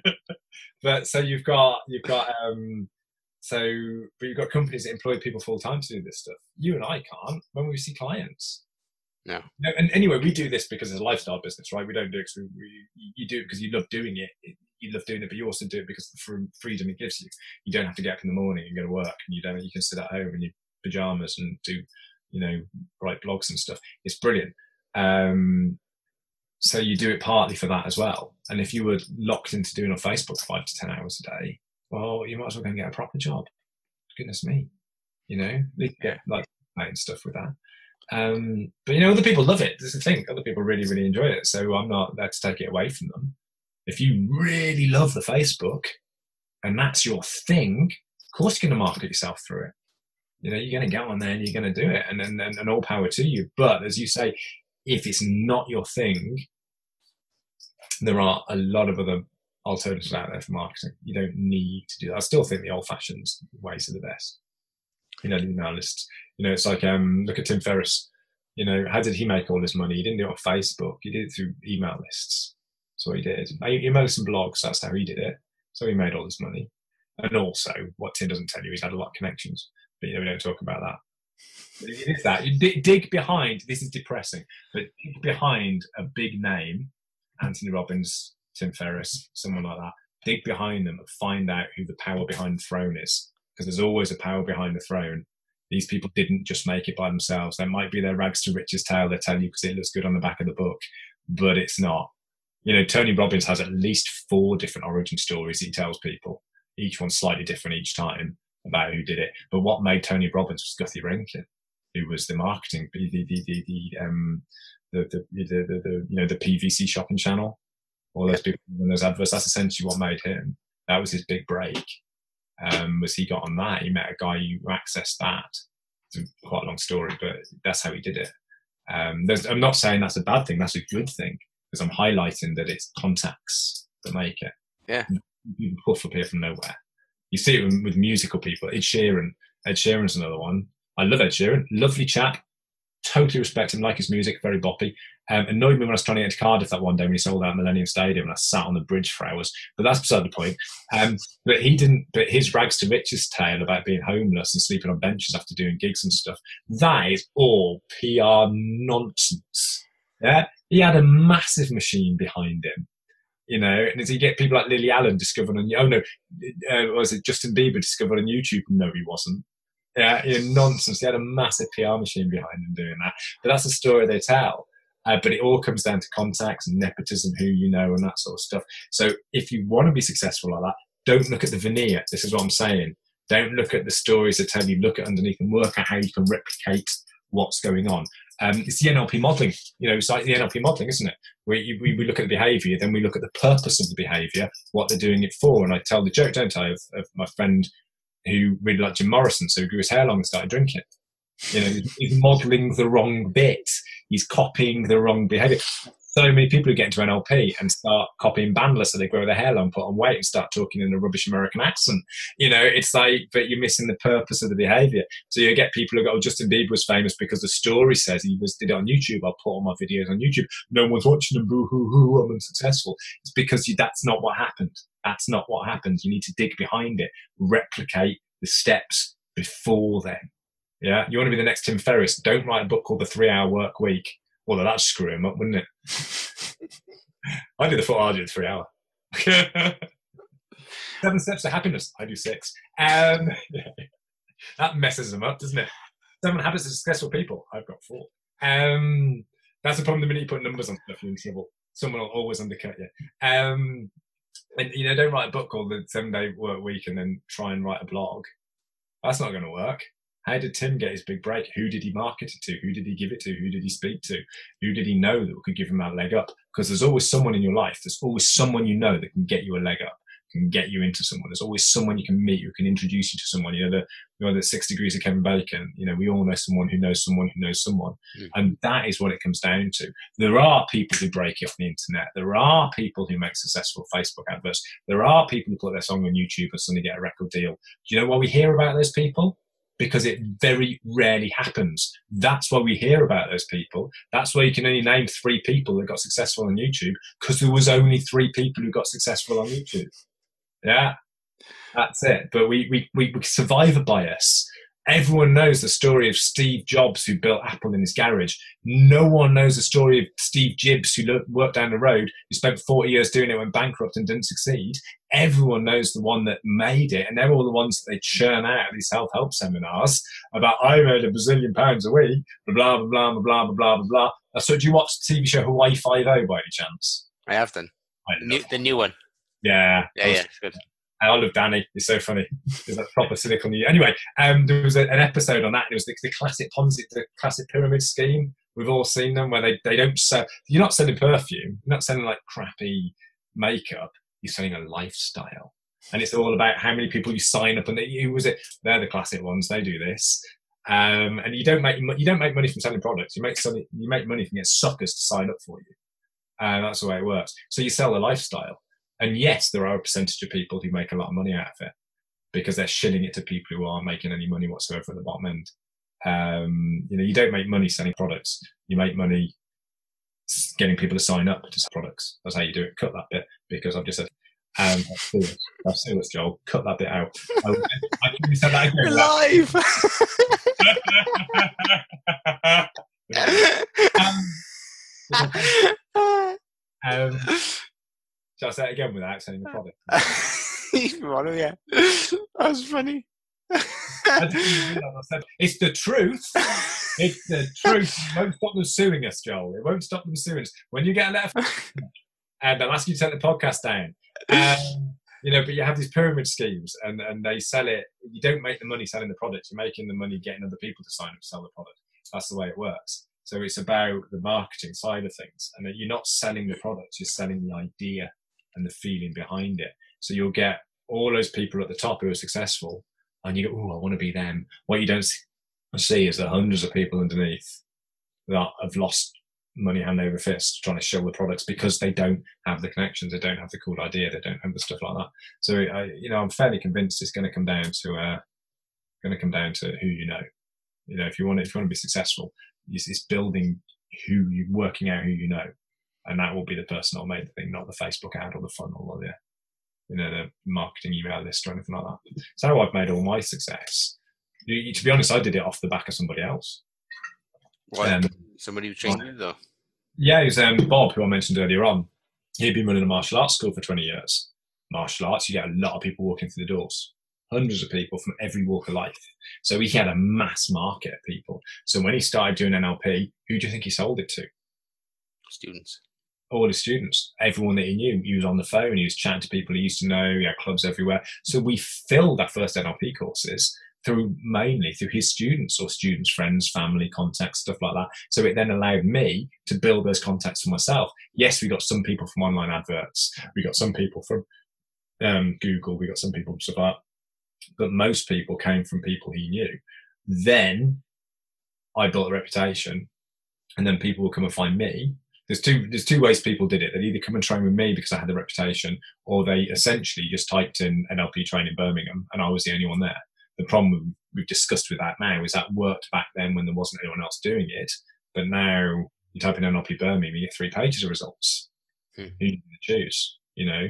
But so you've got you've got um so but you've got companies that employ people full time to do this stuff. You and i can't when we see clients. No. no and anyway we do this because it's a lifestyle business right? We don't do it because we, we, you do it because you love doing it you love doing it but you also do it because of the freedom it gives you you don't have to get up in the morning and go to work and you don't you can sit at home in your pajamas and do you know write blogs and stuff it's brilliant um so you do it partly for that as well. And if you were locked into doing on Facebook five to ten hours a day, well, you might as well go and get a proper job. Goodness me, you know, get like and stuff with that. Um, but you know, other people love it. This is the thing. Other people really, really enjoy it. So I'm not there to take it away from them. If you really love the Facebook and that's your thing, of course you're going to market yourself through it. You know, you're going to get on there and you're going to do it, and then and, and all power to you. But as you say, if it's not your thing, there are a lot of other alternatives out there for marketing. You don't need to do that. I still think the old fashioned ways are the best. You know, the email lists. You know, it's like um, look at Tim Ferriss. You know, how did he make all his money? He didn't do it on Facebook. He did it through email lists. What he did. He lists some blogs. That's how he did it. So he made all this money. And also, what Tim doesn't tell you, he's had a lot of connections. But you know, we don't talk about that. It is that. You dig behind, this is depressing, but dig behind a big name, Anthony Robbins, Tim Ferriss, someone like that, dig behind them and find out who the power behind the throne is. Because there's always a power behind the throne. These people didn't just make it by themselves. That might be their rags to riches tale they tell you because it looks good on the back of the book, but it's not. You know, Tony Robbins has at least four different origin stories he tells people, each one slightly different each time about who did it. But what made Tony Robbins was Guthy-Renker who was the marketing, the the the, the um the, the, the, the, the you know the PVC shopping channel, all those people and those adverts. That's essentially what made him. That was his big break. Um, was he got on that? He met a guy who accessed that, it's quite a long story, but that's how he did it. Um, I'm not saying that's a bad thing. That's a good thing because I'm highlighting that it's contacts that make it. Yeah. People puff up here from nowhere. You see it with, with musical people. Ed Sheeran. Ed Sheeran's another one. I love Ed Sheeran. Lovely chap. Totally respect him. Like his music. Very boppy. Um, annoyed me when I was trying to get to Cardiff that one day when he sold out Millennium Stadium and I sat on the bridge for hours. But that's beside the point. Um, but he didn't. But his rags to riches tale about being homeless and sleeping on benches after doing gigs and stuff. That is all PR nonsense. Yeah, he had a massive machine behind him. You know, and as you get people like Lily Allen discovered on, oh no, uh, was it Justin Bieber discovered on YouTube? No, he wasn't. Yeah, you know, nonsense. He had a massive PR machine behind him doing that. But that's the story they tell. Uh, but it all comes down to contacts and nepotism, who you know, and that sort of stuff. So if you want to be successful like that, don't look at the veneer. This is what I'm saying. Don't look at the stories that tell you. Look at underneath and work out how you can replicate what's going on. Um, it's the NLP modeling. You know, it's like the NLP modeling, isn't it? We, we, we look at the behavior, then we look at the purpose of the behavior, what they're doing it for. And I tell the joke, don't I, of, of my friend who really liked Jim Morrison, so he grew his hair long and started drinking. You know, he's modeling the wrong bit. He's copying the wrong behavior. So many people who get into NLP and start copying Bandler so they grow their hair long, put on weight, and start talking in a rubbish American accent. You know, it's like, but you're missing the purpose of the behavior. So you get people who go, oh, Justin Bieber was famous because the story says he was did it on YouTube. I'll put all my videos on YouTube. No one's watching them. Boo hoo hoo. I'm unsuccessful. It's because you, that's not what happened. That's not what happened. You need to dig behind it, replicate the steps before then. Yeah, you want to be the next Tim Ferriss. Don't write a book called The Three Hour Work Week. Well, that'd screw him up, wouldn't it? I do the four I do the three hour. Seven steps to happiness. I do six. Um, that messes them up, doesn't it? Seven habits of successful people. I've got four. Um, that's the problem. The minute you put numbers on stuff, you're in trouble. Someone will always undercut you. Um, and you know, don't write a book called the Seven Day Work Week and then try and write a blog. That's not going to work. How did Tim get his big break? Who did he market it to? Who did he give it to? Who did he speak to? Who did he know that could give him that leg up? Because there's always someone in your life. There's always someone you know that can get you a leg up, can get you into someone. There's always someone you can meet who can introduce you to someone. You know, the you know the six degrees of Kevin Bacon. You know, we all know someone who knows someone who knows someone, mm. and that is what it comes down to. There are people who break it on the internet. There are people who make successful Facebook adverts. There are people who put their song on YouTube and suddenly get a record deal. Do you know why we hear about those people? Because it very rarely happens. That's why we hear about those people. That's why you can only name three people that got successful on YouTube because there was only three people who got successful on YouTube. Yeah, that's it. But we, we, we, we survivor bias Everyone knows the story of Steve Jobs who built Apple in his garage. No one knows the story of Steve Jibs who worked down the road, who spent 40 years doing it, went bankrupt and didn't succeed. Everyone knows the one that made it, and they're all the ones that they churn out these self help seminars about I made a bazillion pounds a week, blah blah blah blah blah blah blah blah blah. Uh, so, do you watch the TV show Hawaii Five O by any chance? I have done. New, the new one. Yeah, yeah, yeah, good. I love Danny. He's so funny. He's like proper cynical. Anyway, um, there was a, an episode on that. It was the, the, classic Ponzi, the classic pyramid scheme. We've all seen them where they, they don't sell. You're not selling perfume. You're not selling like crappy makeup. You're selling a lifestyle, and it's all about how many people you sign up. And they, who was it? They're the classic ones. They do this. Um, and you don't make you don't make money from selling products. You make you make money from getting suckers to sign up for you. And that's the way it works. So you sell a lifestyle. And yes, there are a percentage of people who make a lot of money out of it because they're shilling it to people who aren't making any money whatsoever at the bottom end. Um, you know, you don't make money selling products. You make money getting people to sign up to sell products. That's how you do it. Cut that bit because I've just said, um, that's serious. Joel. Cut that bit out. I, I can say that again. Live. um, um, Shall I say it again without saying the product? Model, yeah. That's funny. it's the truth. It's the truth. It won't stop them suing us, Joel. It won't stop them suing us. When you get a letter, and they'll ask you to take the podcast down. Um, you know, but you have these pyramid schemes, and and they sell it. You don't make the money selling the product. You're making the money getting other people to sign up to sell the product. That's the way it works. So it's about the marketing side of things, and that you're not selling the product. You're selling the idea and the feeling behind it. So you'll get all those people at the top who are successful, and you go, "Oh, I want to be them." What you don't see is that hundreds of people underneath that have lost money hand over fist trying to show the products because they don't have the connections, they don't have the cool idea, they don't have the stuff like that. So I, you know, I'm fairly convinced it's going to come down to uh, going to come down to who you know. You know, if you want, if you want to be successful, it's, it's building who you working out who you know, and that will be the person that'll make the thing, not the Facebook ad or the funnel or the you know the marketing email list or anything like that. So how I've made all my success. You, to be honest, I did it off the back of somebody else. What? Um, somebody who trained you though. Yeah, it was um, Bob, who I mentioned earlier on. He'd been running a martial arts school for 20 years. Martial arts, you get a lot of people walking through the doors, hundreds of people from every walk of life. So he had a mass market of people. So when he started doing NLP, who do you think he sold it to? Students. All his students, everyone that he knew. He was on the phone, he was chatting to people he used to know, he had clubs everywhere. So we filled our first NLP courses through mainly through his students or students' friends, family contacts, stuff like that. So it then allowed me to build those contacts for myself. Yes, we got some people from online adverts, we got some people from um, Google, we got some people from stuff but most people came from people he knew. Then I built a reputation, and then people will come and find me. There's two. There's two ways people did it. They either come and train with me because I had the reputation, or they essentially just typed in NLP training Birmingham, and I was the only one there the problem we've discussed with that now is that worked back then when there wasn't anyone else doing it, but now you type in NLP Birmingham, you get three pages of results. Hmm. Who you choose? You know,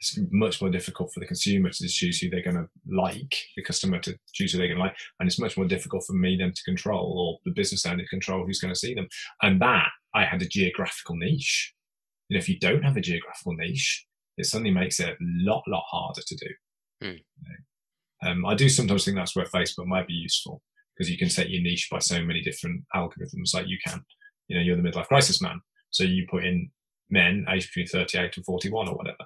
it's much more difficult for the consumer to choose who they're going to like, the customer to choose who they're going to like, and it's much more difficult for me then to control, or the business owner to control who's going to see them. And that I had a geographical niche. And if you don't have a geographical niche, it suddenly makes it a lot, lot harder to do. Know? Um, I do sometimes think that's where Facebook might be useful because you can set your niche by so many different algorithms. Like you can, you know, you're the midlife crisis man, so you put in men aged between 38 and 41 or whatever,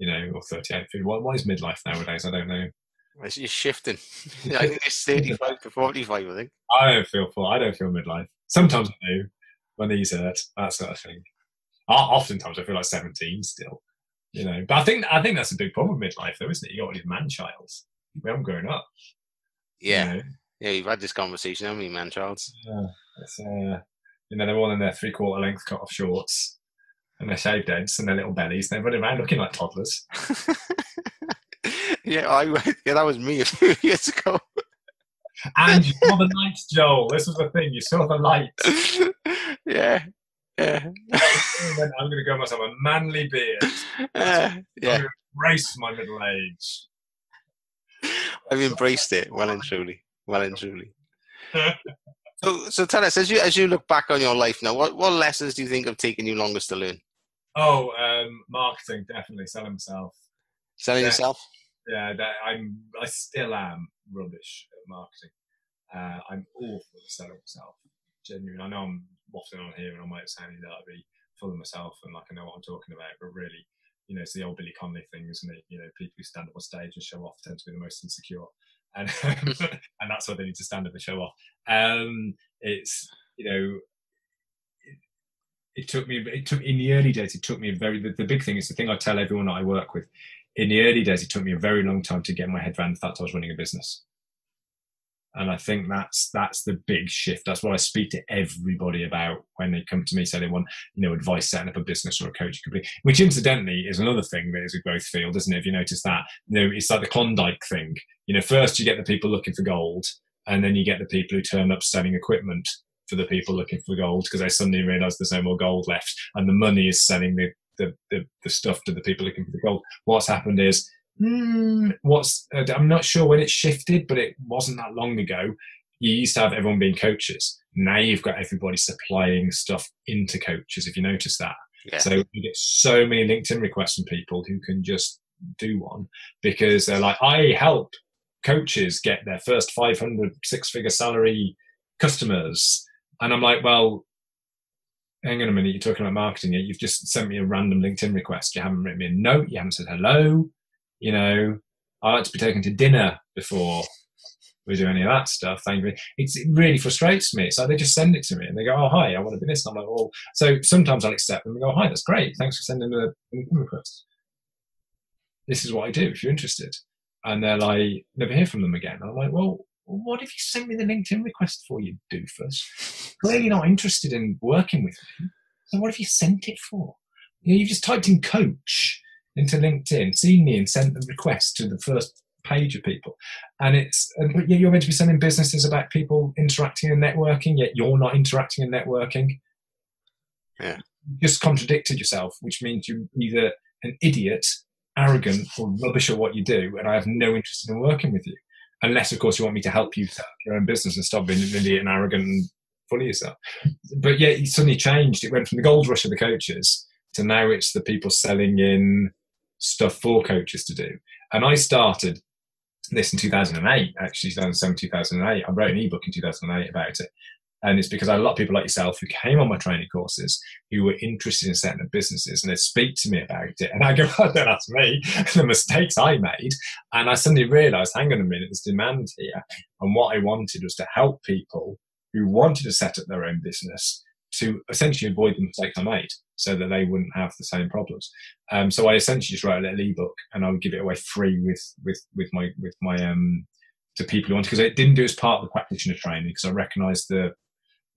you know, or 38, Why is midlife nowadays? I don't know. It's just shifting. I think it's 35 to 45. I think. I don't feel full. I don't feel midlife. Sometimes I do when these hurt, that sort of thing. Oftentimes I feel like 17 still, you know. But I think I think that's a big problem with midlife, though, isn't it? You got all these man childs we haven't grown up. Yeah. You know? Yeah, you've had this conversation, haven't you, man, Charles? Yeah. Uh, you know, they're all in their three quarter length cut off shorts and their shaved heads and their little bellies. and They're running around looking like toddlers. yeah, I yeah, that was me a few years ago. and you saw the lights, Joel. This was the thing. You saw the lights. yeah. Yeah. I'm going to go myself a manly beard. Uh, yeah. Embrace my middle age. I've embraced it well and truly. Well and truly. so, so tell us as you as you look back on your life now, what what lessons do you think have taken you longest to learn? Oh, um, marketing definitely selling myself. Selling yeah, yourself. Yeah, that, I'm. I still am rubbish at marketing. Uh, I'm awful at selling myself. Genuine. I know I'm waffling on here, and I might sound that I'd be full of myself and like I know what I'm talking about, but really, you know, it's the old Billy Connolly thing, isn't it? You know, people who stand up on stage and show off tend to be the most insecure, and and that's why they need to stand up and show off. Um, it's you know, it, took me. It took in the early days. It took me a very. The, the big thing is the thing I tell everyone I work with. In the early days, it took me a very long time to get my head around the fact I was running a business and I think that's that's the big shift. That's what I speak to everybody about when they come to me, say they want you know advice setting up a business or a coaching company. Which incidentally is another thing that is a growth field, isn't it? If you notice that, you know, it's like the Klondike thing. You know, first you get the people looking for gold, and then you get the people who turn up selling equipment for the people looking for gold because they suddenly realise there's no more gold left, and the money is selling the the, the, the stuff to the people looking for the gold. What's happened is mm, what's uh, I'm not sure when it shifted, but it wasn't that long ago. You used to have everyone being coaches. Now you've got everybody supplying stuff into coaches. If you notice that, yeah. so you get so many LinkedIn requests from people who can just do one because they're like, I help coaches get their first 500 six figure salary customers, and I'm like, well, hang on a minute, you're talking about marketing. You've just sent me a random LinkedIn request. You haven't written me a note. You haven't said hello you know, I like to be taken to dinner before we do any of that stuff. Thank you. It's, it really frustrates me. So they just send it to me and they go, "Oh, hi, I want to be this." And I'm like, "Well," so sometimes I'll accept them and go, oh, "Hi, that's great. Thanks for sending the request. This is what I do if you're interested." And they're like, "Never hear from them again." And I'm like, "Well, what if you sent me the LinkedIn request for you, doofus? Clearly not interested in working with me. So what have you sent it for? You know, you've just typed in coach into LinkedIn, seen me and sent the request to the first page of people. And it's, but you're meant to be sending businesses about people interacting and networking, yet you're not interacting and networking. Yeah. You just contradicted yourself, which means you're either an idiot, arrogant, or rubbish at what you do, and I have no interest in working with you. Unless, of course, you want me to help you set up your own business and stop being an idiot and arrogant and full of yourself. But yeah, it suddenly changed. It went from the gold rush of the coaches to now it's the people selling in stuff for coaches to do. And I started this in 2008, actually 2007, 2008. I wrote an ebook in 2008 about it. And it's because I had a lot of people like yourself who came on my training courses who were interested in setting up businesses and they'd speak to me about it. And I go, oh, that's me, the mistakes I made. And I suddenly realized, hang on a minute, there's demand here. And what I wanted was to help people who wanted to set up their own business to essentially avoid the mistakes I made so that they wouldn't have the same problems. Um, so I essentially just wrote a little ebook and I would give it away free with, with, with my, with my, um, to people who want because I didn't do it as part of the practitioner training because I recognized the,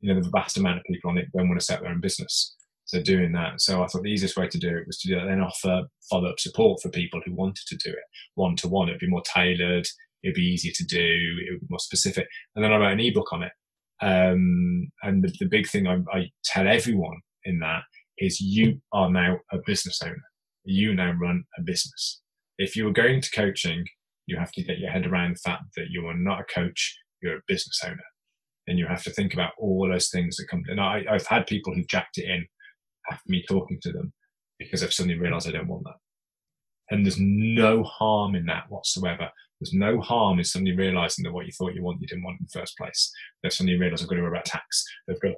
you know, the vast amount of people on it don't want to set their own business. So doing that. So I thought the easiest way to do it was to do that, then offer follow up support for people who wanted to do it one to one. It'd be more tailored. It'd be easier to do. It would be more specific. And then I wrote an ebook on it. Um, and the, the, big thing I, I tell everyone in that is you are now a business owner. You now run a business. If you are going to coaching, you have to get your head around the fact that you are not a coach, you're a business owner. And you have to think about all those things that come. And I, I've had people who've jacked it in after me talking to them because I've suddenly realized I don't want that. And there's no harm in that whatsoever. There's no harm in suddenly realizing that what you thought you want, you didn't want in the first place. They've suddenly realized I've got to worry about tax. They've got to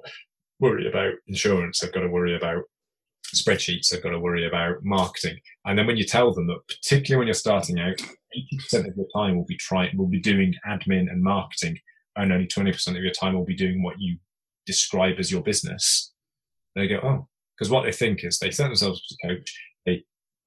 worry about insurance. They've got to worry about spreadsheets. They've got to worry about marketing. And then when you tell them that, particularly when you're starting out, 80% of your time will be trying, will be doing admin and marketing, and only 20% of your time will be doing what you describe as your business. They go, oh, because what they think is they set themselves as a coach, they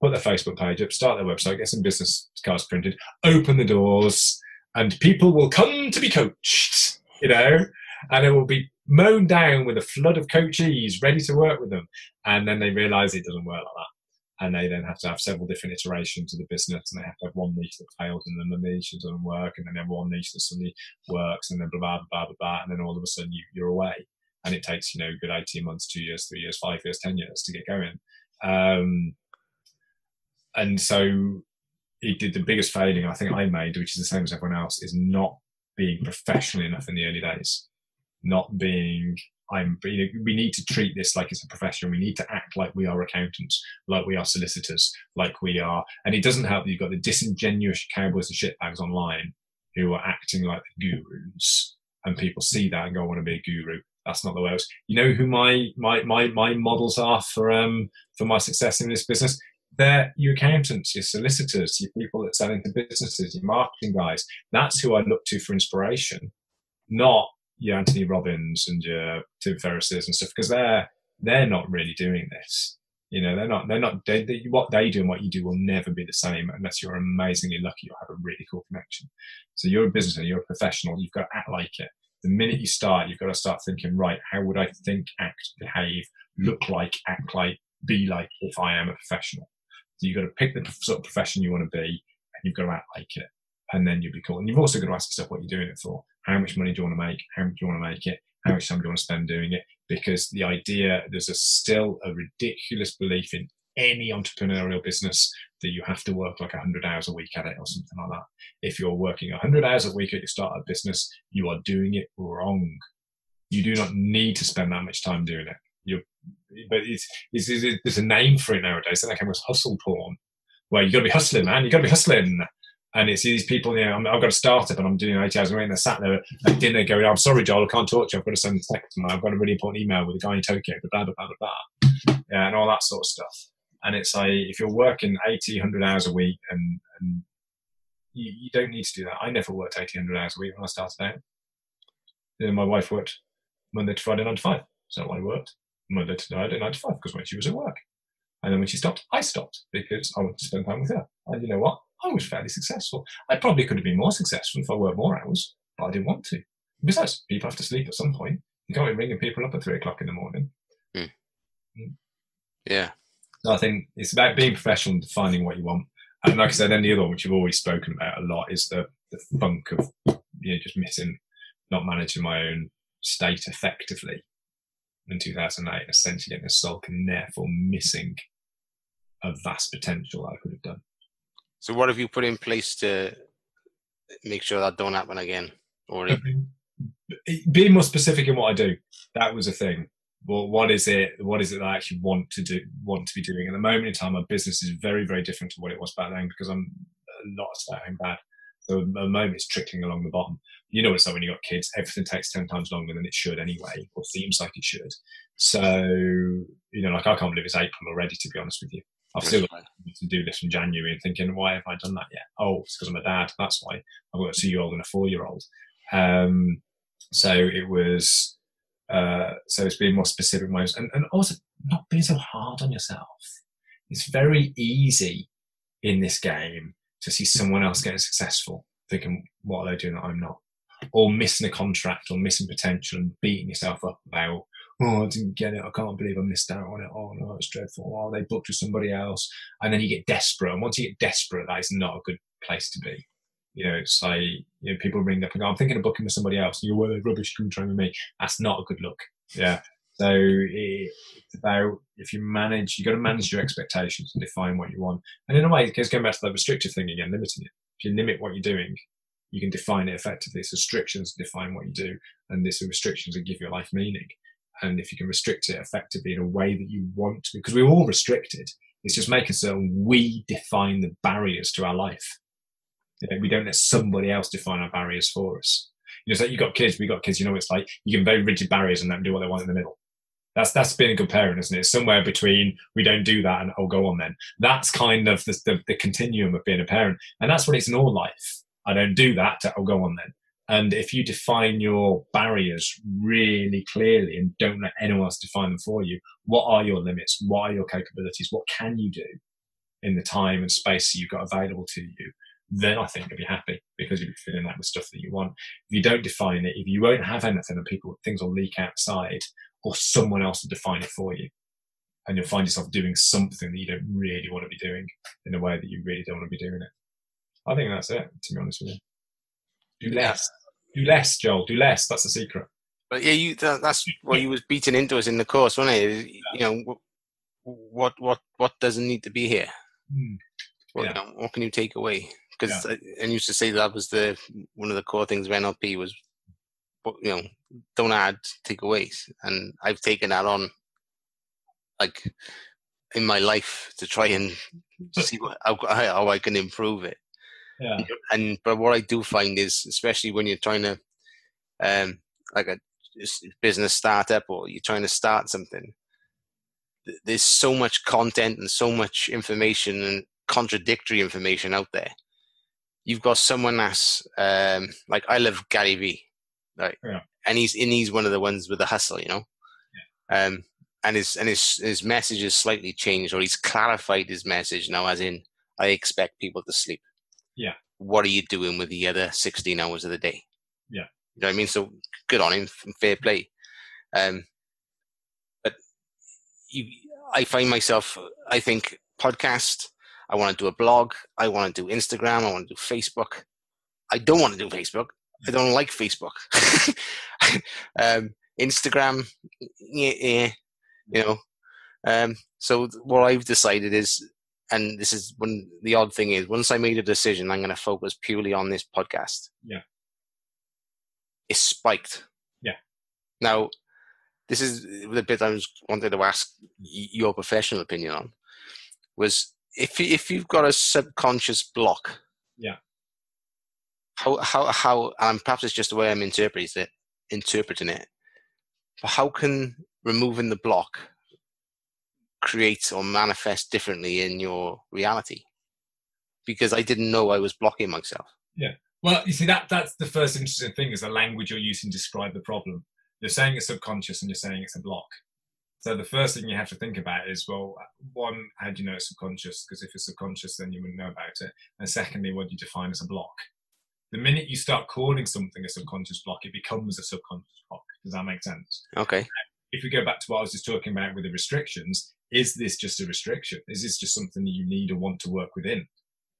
put their Facebook page up, start their website, get some business cards printed, open the doors, and people will come to be coached, you know, and it will be mown down with a flood of coachees ready to work with them. And then they realize it doesn't work like that. And they then have to have several different iterations of the business, and they have to have one niche that fails, and then the niche doesn't work, and then they have one niche that suddenly works, and then blah blah blah blah blah, and then all of a sudden you, you're away, and it takes you know good eighteen months, two years, three years, five years, ten years to get going. Um, and so he did the biggest failing I think I made, which is the same as everyone else, is not being professional enough in the early days not being I'm, you know, we need to treat this like it's a profession. We need to act like we are accountants, like we are solicitors, like we are. And it doesn't help that you've got the disingenuous cowboys and shitbags online who are acting like gurus, and people see that and go, "I want to be a guru." That's not the way. It was. You know who my my my my models are for um for my success in this business? They're your accountants, your solicitors, your people that sell into businesses, your marketing guys. That's who I look to for inspiration, not your Anthony Robbins and your Tim Ferriss's and stuff because they're they're not really doing this. You know, they're not they're not they, they, what they do and what you do will never be the same unless you're amazingly lucky or have a really cool connection. So you're a business owner, you're a professional, you've got to act like it. The minute you start, you've got to start thinking, right, how would I think, act, behave, look like, act like, be like if I am a professional? So you've got to pick the sort of profession you want to be and you've got to act like it and then you'll be cool. And you've also got to ask yourself what you're doing it for. How much money do you want to make? How much do you want to make it? How much time do you want to spend doing it? Because the idea, there's a still a ridiculous belief in any entrepreneurial business that you have to work like 100 hours a week at it or something like that. If you're working 100 hours a week at your startup business, you are doing it wrong. You do not need to spend that much time doing it. But it's, it's, it's, there's a name for it nowadays. I think it was hustle porn, where you got to be hustling, man. You got to be hustling and it's these people, you know, i have got a startup and I'm doing eight hours a week and they're sat there at dinner going, I'm sorry, Joel, I can't talk to you. I've got to send a text and I've got a really important email with a guy in Tokyo, blah, blah, blah, blah, blah. Yeah, and all that sort of stuff. And it's like, if you're working 80, 100 hours a week and, and you, you don't need to do that. I never worked 80, 100 hours a week when I started out. Know, my wife worked Monday to Friday, 9 to 5. So I worked Monday to Friday, 9 to 5 because when she was at work. And then when she stopped, I stopped because I wanted to spend time with her. And you know what? I was fairly successful. I probably could have been more successful if I worked more hours, but I didn't want to. Besides, people have to sleep at some point. You can't be ringing people up at three o'clock in the morning. Mm. Yeah. So I think it's about being professional and defining what you want. And like I said, then the other one, which you've always spoken about a lot, is the, the funk of you know just missing, not managing my own state effectively in 2008, essentially getting a sulk and therefore missing a vast potential I could have done. So, what have you put in place to make sure that don't happen again? Or being more specific in what I do, that was a thing. Well, what is it? What is it that I actually want to do? Want to be doing? At the moment in time, my business is very, very different to what it was back then because I'm a lot starting bad. So at the moment, it's trickling along the bottom. You know, it's like when you got kids, everything takes ten times longer than it should anyway, or seems like it should. So you know, like I can't believe it's April already. To be honest with you, I've still got to do this from January and thinking, why have I done that yet? Oh, it's because I'm a dad. That's why I've got a two-year-old and a four-year-old. Um, so it was. Uh, so it's being more specific ways, and, and also not being so hard on yourself. It's very easy in this game to see someone else getting successful, thinking, what are they doing that I'm not? Or missing a contract or missing potential and beating yourself up about, oh, I didn't get it. I can't believe I missed out on it. Oh, no, it's dreadful. Oh, they booked with somebody else. And then you get desperate. And once you get desperate, that is not a good place to be. You know, it's like, you know, people ring up and go, I'm thinking of booking with somebody else. You're, well, rubbish. Come train with me. That's not a good look. Yeah. So it's about if you manage, you've got to manage your expectations and define what you want. And in a way, it's going back to the restrictive thing again, limiting it. If you limit what you're doing, you can define it effectively. So restrictions define what you do, and this restrictions that give your life meaning. And if you can restrict it effectively in a way that you want to, because we're all restricted, it's just making certain we define the barriers to our life. You know, we don't let somebody else define our barriers for us. You know, so you've got kids, we've got kids, you know, it's like you give very rigid barriers and let them do what they want in the middle. That's that's being a good parent, isn't it? Somewhere between we don't do that and oh, go on then. That's kind of the, the, the continuum of being a parent, and that's what it's in all life. I don't do that. Oh, go on then. And if you define your barriers really clearly and don't let anyone else define them for you, what are your limits? What are your capabilities? What can you do in the time and space you've got available to you? Then I think you'll be happy because you'll be filling that with stuff that you want. If you don't define it, if you won't have anything and people things will leak outside, or someone else will define it for you. And you'll find yourself doing something that you don't really want to be doing in a way that you really don't want to be doing it. I think that's it, to be honest with you. Do less. Do less, Joel. Do less. That's the secret. But yeah, you that, that's what you was beating into us in the course, wasn't it? You know, what what what doesn't need to be here? Mm. What, yeah. you know, what can you take away? Because yeah. I, I used to say that was the one of the core things of NLP was you know, don't add takeaways. And I've taken that on, like, in my life to try and see what, how, how I can improve it. Yeah. And but what I do find is, especially when you're trying to, um, like a business startup or you're trying to start something, there's so much content and so much information and contradictory information out there. You've got someone that's um, like I love Gary Vee, Right. Yeah. And he's and he's one of the ones with the hustle, you know. Yeah. Um, and his and his his message has slightly changed, or he's clarified his message now, as in, I expect people to sleep. Yeah. What are you doing with the other sixteen hours of the day? Yeah. You know what I mean? So good on him, fair play. Um, but you, I find myself, I think podcast. I want to do a blog. I want to do Instagram. I want to do Facebook. I don't want to do Facebook. I don't like Facebook. um, Instagram, yeah, yeah, you know. Um, so what I've decided is, and this is when the odd thing is, once I made a decision, I'm going to focus purely on this podcast. Yeah. It spiked. Yeah. Now, this is the bit I was wanted to ask your professional opinion on. Was if if you've got a subconscious block. Yeah how how how and perhaps it's just the way I'm interpreting it interpreting it. But how can removing the block create or manifest differently in your reality? Because I didn't know I was blocking myself. Yeah. Well, you see that that's the first interesting thing is the language you're using to describe the problem. You're saying it's subconscious and you're saying it's a block. So the first thing you have to think about is, well, one, how do you know it's subconscious? Because if it's subconscious, then you wouldn't know about it. And secondly, what do you define as a block? The minute you start calling something a subconscious block, it becomes a subconscious block. Does that make sense? Okay. If we go back to what I was just talking about with the restrictions, is this just a restriction? Is this just something that you need or want to work within?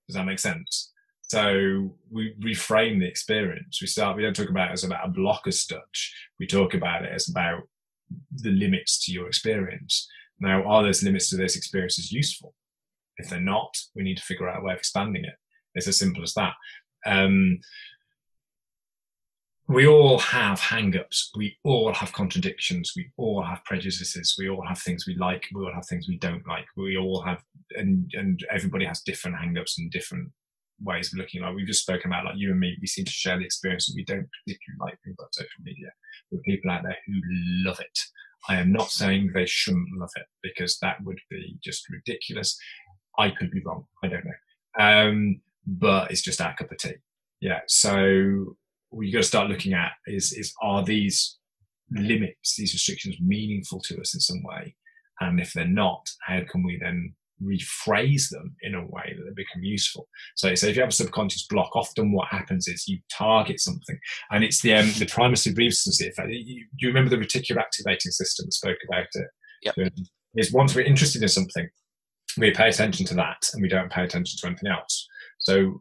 Does that make sense? So we reframe the experience. We start, we don't talk about it as about a block as such. We talk about it as about the limits to your experience. Now, are those limits to this experience useful? If they're not, we need to figure out a way of expanding it. It's as simple as that. Um, we all have hang-ups. We all have contradictions. We all have prejudices. We all have things we like. We all have things we don't like. We all have and and everybody has different hang-ups and different ways of looking like we've just spoken about like you and me. We seem to share the experience that we don't particularly like things like social media. With people out there who love it. I am not saying they shouldn't love it because that would be just ridiculous. I could be wrong. I don't know. Um, but it's just our cup of tea. Yeah. So what you got to start looking at is is are these limits, these restrictions, meaningful to us in some way? And if they're not, how can we then rephrase them in a way that they become useful? So, so if you have a subconscious block, often what happens is you target something, and it's the um, the primus subversive effect. You, you remember the reticular activating system that spoke about it? Yep. Is once we're interested in something, we pay attention to that, and we don't pay attention to anything else. So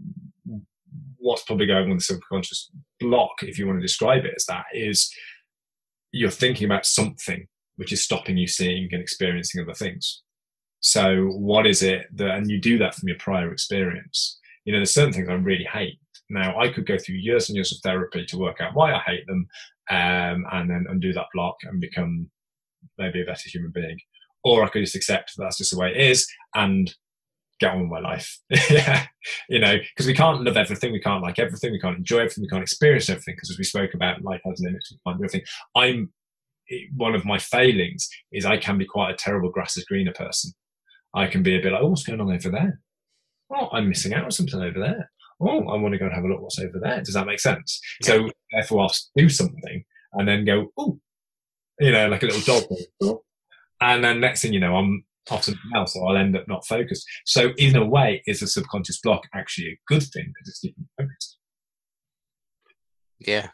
what's probably going on the subconscious block, if you want to describe it as that, is you're thinking about something which is stopping you seeing and experiencing other things. So what is it that, and you do that from your prior experience. You know, there's certain things I really hate. Now I could go through years and years of therapy to work out why I hate them, um, and then undo that block and become maybe a better human being. Or I could just accept that that's just the way it is and get on with my life. yeah, you know, because we can't love everything, we can't like everything, we can't enjoy everything, we can't experience everything. Because as we spoke about, life has limits. We can't do everything. I'm one of my failings is I can be quite a terrible grass is greener person. I can be a bit like, oh, what's going on over there? Oh, I'm missing out on something over there. Oh, I want to go and have a look what's over there. Does that make sense? Yeah. So therefore, I'll do something and then go, oh, you know, like a little dog. And then next thing you know, I'm off something else, or I'll end up not focused. So, in a way, is a subconscious block actually a good thing because it's keeping focused? Yeah,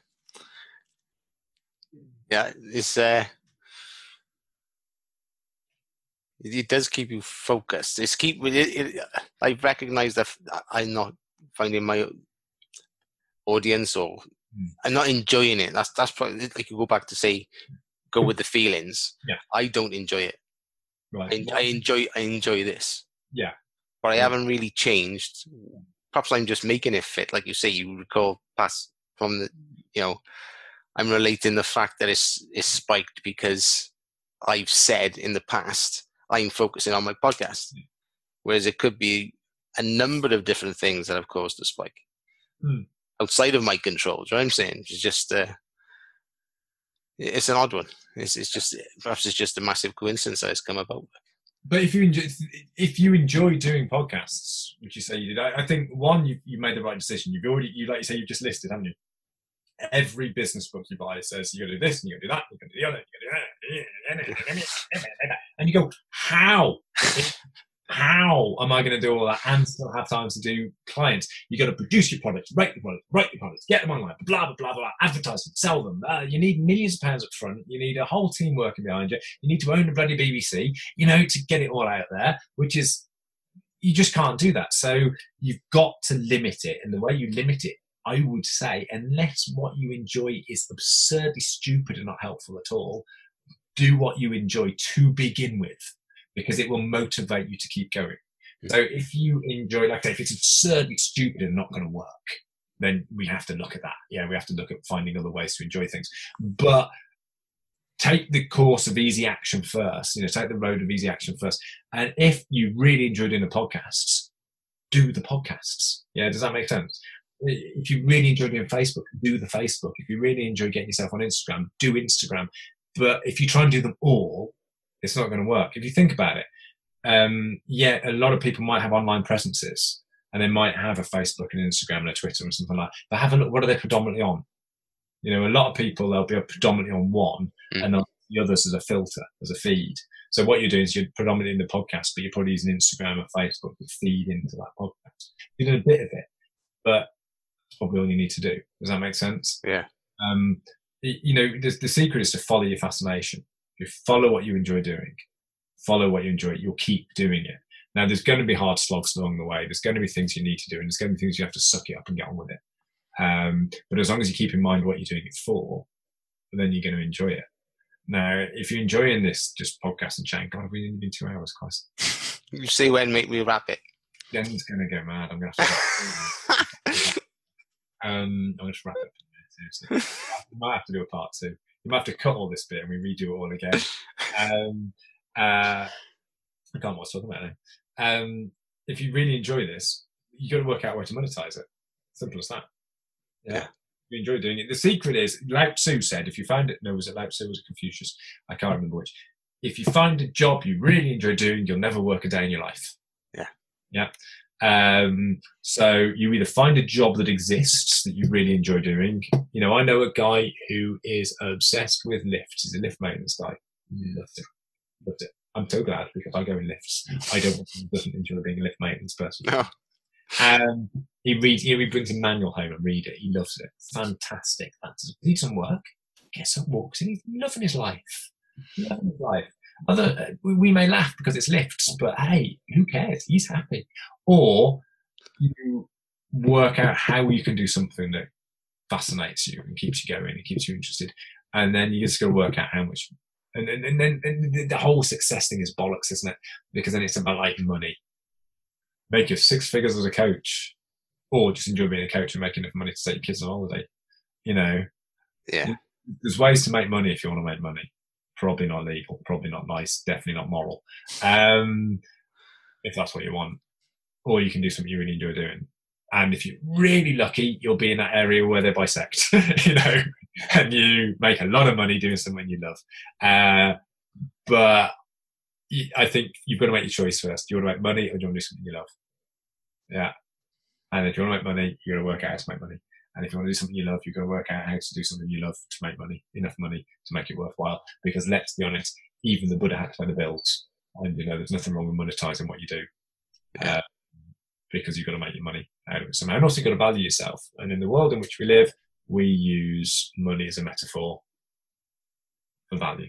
yeah, it's uh, it does keep you focused. It's keep it, it, I recognize that I'm not finding my audience or mm. I'm not enjoying it. That's that's probably like you go back to say go with the feelings. Yeah. I don't enjoy it. Right. I, I enjoy I enjoy this. Yeah. But I haven't really changed. Perhaps I'm just making it fit, like you say. You recall past from the, you know, I'm relating the fact that it's it's spiked because I've said in the past I'm focusing on my podcast, whereas it could be a number of different things that have caused the spike mm. outside of my control. you know what I'm saying? It's just uh, it's an odd one. It's, it's just perhaps it's just a massive coincidence that it's come about. But if you enjoy, if you enjoy doing podcasts, which you say you did, I, I think one you you made the right decision. You've already you like you say you've just listed, haven't you? Every business book you buy says you got to do this and you got to do that, you got to do the other, you got to do that, and you go, how? how am I going to do all that and still have time to do clients? You got to produce your products, write your products, write your products, get them online, blah blah blah blah, advertise them, sell them. Uh, you need millions of pounds up front. You need a whole team working behind you. You need to own the bloody BBC, you know, to get it all out there. Which is, you just can't do that. So you've got to limit it, and the way you limit it, I would say, unless what you enjoy is absurdly stupid and not helpful at all, do what you enjoy to begin with because it will motivate you to keep going. So if you enjoy, like I say, if it's absurdly stupid and not going to work, then we have to look at that. Yeah, we have to look at finding other ways to enjoy things. But take the course of easy action first. You know, take the road of easy action first. And if you really enjoy doing the podcasts, do the podcasts. Yeah, does that make sense? If you really enjoy doing Facebook, do the Facebook. If you really enjoy getting yourself on Instagram, do Instagram. But if you try and do them all, it's not going to work. If you think about it, um, yeah, a lot of people might have online presences and they might have a Facebook and Instagram and a Twitter and something like that. But have a look, what are they predominantly on? You know, a lot of people, they'll be predominantly on one mm. and the others as a filter, as a feed. So what you're doing is you're predominantly in the podcast, but you're probably using Instagram and Facebook to feed into that podcast. You're doing a bit of it, but That's probably all you need to do. Does that make sense? Yeah. Um, you know, the, the secret is to follow your fascination. You follow what you enjoy doing, follow what you enjoy, you'll keep doing it. Now, there's going to be hard slogs along the way. There's going to be things you need to do, and there's going to be things you have to suck it up and get on with it. Um, but as long as you keep in mind what you're doing it for, then you're going to enjoy it. Now, if you're enjoying this just podcast and chatting, God, we've only been two hours, Christ. You see when make me wrap it. Jen's going to go mad. I'm going to have to. um, I'm going to wrap it. Seriously. We might have to do a part two. We might have to cut all this bit and we redo it all again. Um, uh, I can't know what I was talking about now. Um, if you really enjoy this, you got to work out a way to monetize it. Simple as that. Yeah. You enjoy doing it. The secret is Lao Tzu said, if you find it, no, was it Lao Tzu or was it Confucius? I can't remember which. If you find a job you really enjoy doing, you'll never work a day in your life. Yeah. Yeah. Um, so you either find a job that exists that you really enjoy doing. You know, I know a guy who is obsessed with lifts. He's a lift maintenance guy. Loves it. Loves it. I'm so glad because I go in lifts. I don't doesn't enjoy being a lift maintenance person. No. Um, he reads. You know, He brings a manual home and read it. He loves it. Fantastic. That's he some work. Gets up, walks, and he's loving his life. Loving his life. Other, uh, we may laugh because it's lifts, but hey, who cares? He's happy. Or you work out how you can do something that fascinates you and keeps you going and keeps you interested, and then you just got to work out how much. And, and, and then and the- the whole success thing is bollocks, isn't it? Because then it's about like money. Make your six figures as a coach, or just enjoy being a coach and make enough money to take your kids on holiday. You know, Yeah. there's ways to make money if you want to make money. Probably not legal, probably not nice, definitely not moral. Um, if that's what you want, or you can do something you really enjoy doing. And if you're really lucky, you'll be in that area where they bisect, you know, and you make a lot of money doing something you love. Uh, but I think you've got to make your choice first. Do you want to make money or do you want to do something you love? Yeah. And if you want to make money, you got to work out how to make money. And if you want to do something you love, you've got to work out how to do something you love to make money, enough money to make it worthwhile. Because let's be honest, even the Buddha had to pay the bills. And you know, there's nothing wrong with monetizing what you do. Yeah. Uh, because you've got to make your money out of it somehow. And also you've got to value yourself. And in the world in which we live, we use money as a metaphor for value.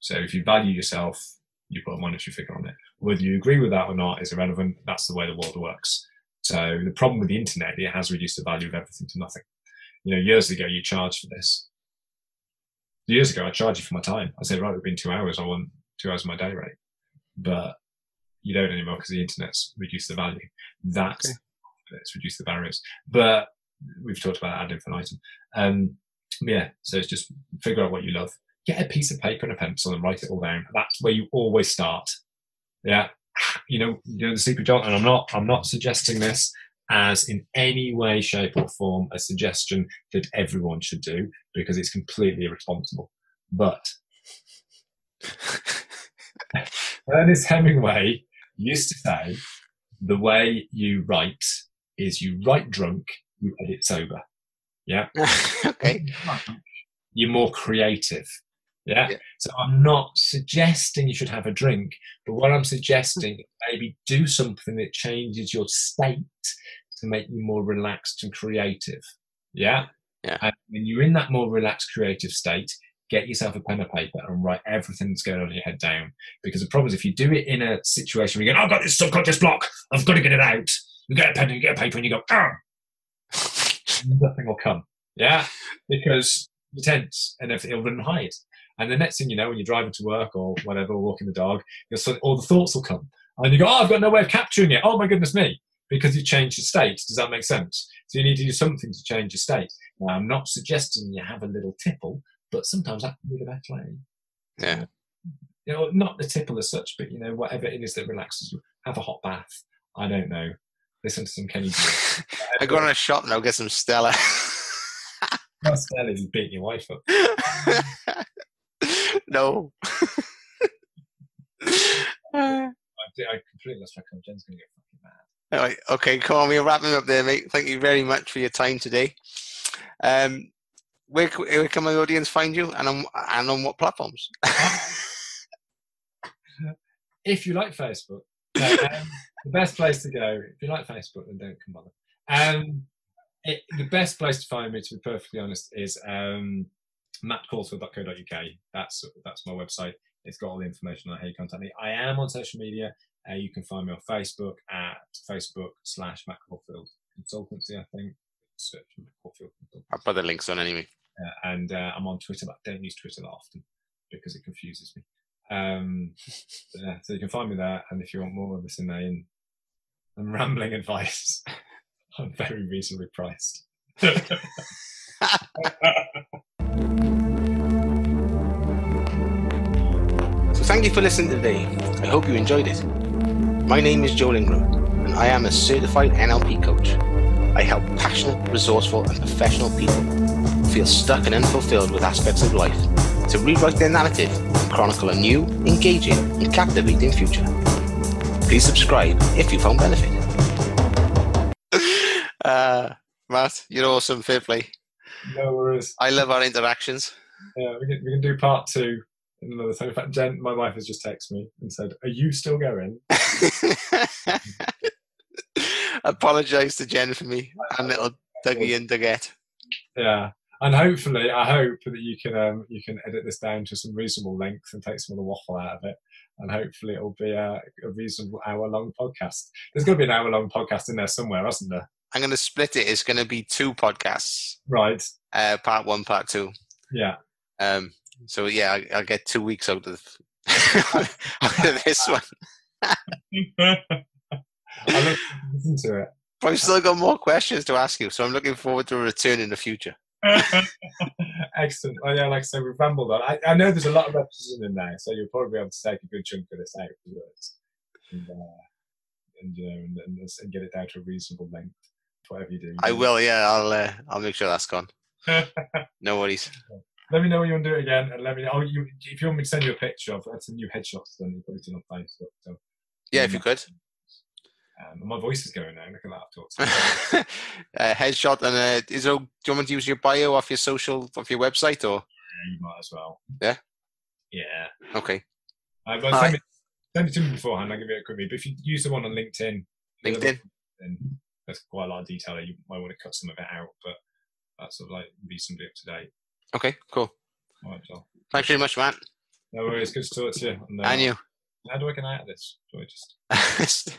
So if you value yourself, you put a monetary figure on it. Whether you agree with that or not is irrelevant. That's the way the world works. So the problem with the internet, it has reduced the value of everything to nothing. You know, years ago you charged for this. Years ago I charged you for my time. I said, right, it's been two hours. I want two hours of my day rate. But you don't anymore because the internet's reduced the value. That's Okay. it's reduced the barriers. But we've talked about ad infinitum. Um, yeah, so it's just figure out what you love. Get a piece of paper and a pencil and write it all down. That's where you always start. Yeah, you know, know the secret, John. And I'm not, I'm not suggesting this as in any way, shape, or form a suggestion that everyone should do because it's completely irresponsible. But Ernest Hemingway used to say, "The way you write is you write drunk, you edit sober." Yeah okay. you're more creative. Yeah? Yeah. So I'm not suggesting you should have a drink, but what I'm suggesting is maybe do something that changes your state to make you more relaxed and creative. Yeah. Yeah. And when you're in that more relaxed, creative state, get yourself a pen and paper and write everything that's going on in your head down. Because the problem is if you do it in a situation where you go, I've got this subconscious block, I've got to get it out. You get a pen and you get a paper and you go, ah, nothing will come. Yeah, because you're tense and will run hide. And the next thing you know, when you're driving to work or whatever, or walking the dog, you'll suddenly, all the thoughts will come. And you go, oh, I've got no way of capturing it. Oh, my goodness me. Because you changed your state. Does that make sense? So you need to do something to change your state. Now, I'm not suggesting you have a little tipple, but sometimes that can be the best way. Yeah. You know, not the tipple as such, but, you know, whatever it is that relaxes you. Have a hot bath. I don't know. Listen to some Kenny G. I go in a shop and I'll get some Stella. That's Ellie's beating your wife up. no. Uh, I, I completely lost track of Jen's going to get fucking mad. Right, okay, come on, we're wrapping up there, mate. Thank you very much for your time today. Um, where, where can my audience find you, and on and on what platforms? If you like Facebook, no, um, the best place to go, if you like Facebook, then don't come bother. Um, it, the best place to find me, to be perfectly honest, is um, mattcaulfield.co.uk. That's that's my website. It's got all the information on how you contact me. I am on social media. Uh, you can find me on Facebook at Facebook slash Matt Caulfield Consultancy. I think search Matt Caulfield Consultancy. I'll put the links on anyway. Uh, and uh, I'm on Twitter, but I don't use Twitter that often because it confuses me. Um, yeah, so you can find me there. And if you want more of this in and, and rambling advice, I'm very reasonably priced. thank you for listening today. I hope you enjoyed it. My name is Joel Ingram, and I am a certified NLP coach. I help passionate, resourceful, and professional people feel stuck and unfulfilled with aspects of life to rewrite their narrative and chronicle a new, engaging, and captivating future. Please subscribe if you found benefit. Uh, Matt, you're awesome. Fair play. No worries. I love our interactions. Yeah, we can, we can do part two in another time. In fact, Jen, my wife has just texted me and said, Are you still going? Apologise to Jen for me and little Dougie and Dougie. Yeah. And hopefully, I hope that you can um, you can edit this down to some reasonable length and take some of the waffle out of it. And hopefully, it'll be a, a reasonable hour long podcast. There's going to be an hour long podcast in there somewhere, isn't there? I'm going to split it. It's going to be two podcasts. Right. Uh, part one, part two. Yeah. Um. So yeah, I, I'll get two weeks out of, out of this one. I listen to it. But I've still got more questions to ask you, so I'm looking forward to a return in the future. Excellent. Oh, yeah, like I said, we've rambled on. I, I know there's a lot of episodes in there, so you'll probably be able to take a good chunk of this out afterwards. And, uh, and, you know, and, and, and get it down to a reasonable length, whatever you do. I will. Yeah, I'll. Uh, I'll make sure that's gone. no worries. Let me know when you want to do it again, and let me know. Oh, you, if you want me to send you a picture of that's a new headshot, then you put it on Facebook. So, Yeah, if you could. um, my voice is going now. Look at that. I've talked. uh, headshot and uh, is there, do you want me to use your bio off your social, off your website, or Yeah, you might as well. Yeah? Yeah. okay? Uh, but send, it, send it to me beforehand. I'll give you a quick read. But if you use the one on LinkedIn, LinkedIn. then there's quite a lot of detail. You might want to cut some of it out, but that's sort of like reasonably up to date. Okay, cool. All right, Joel. Thanks very much, Matt. No worries. Good to talk to you. And, uh, And you. How do I get out of this? Do I just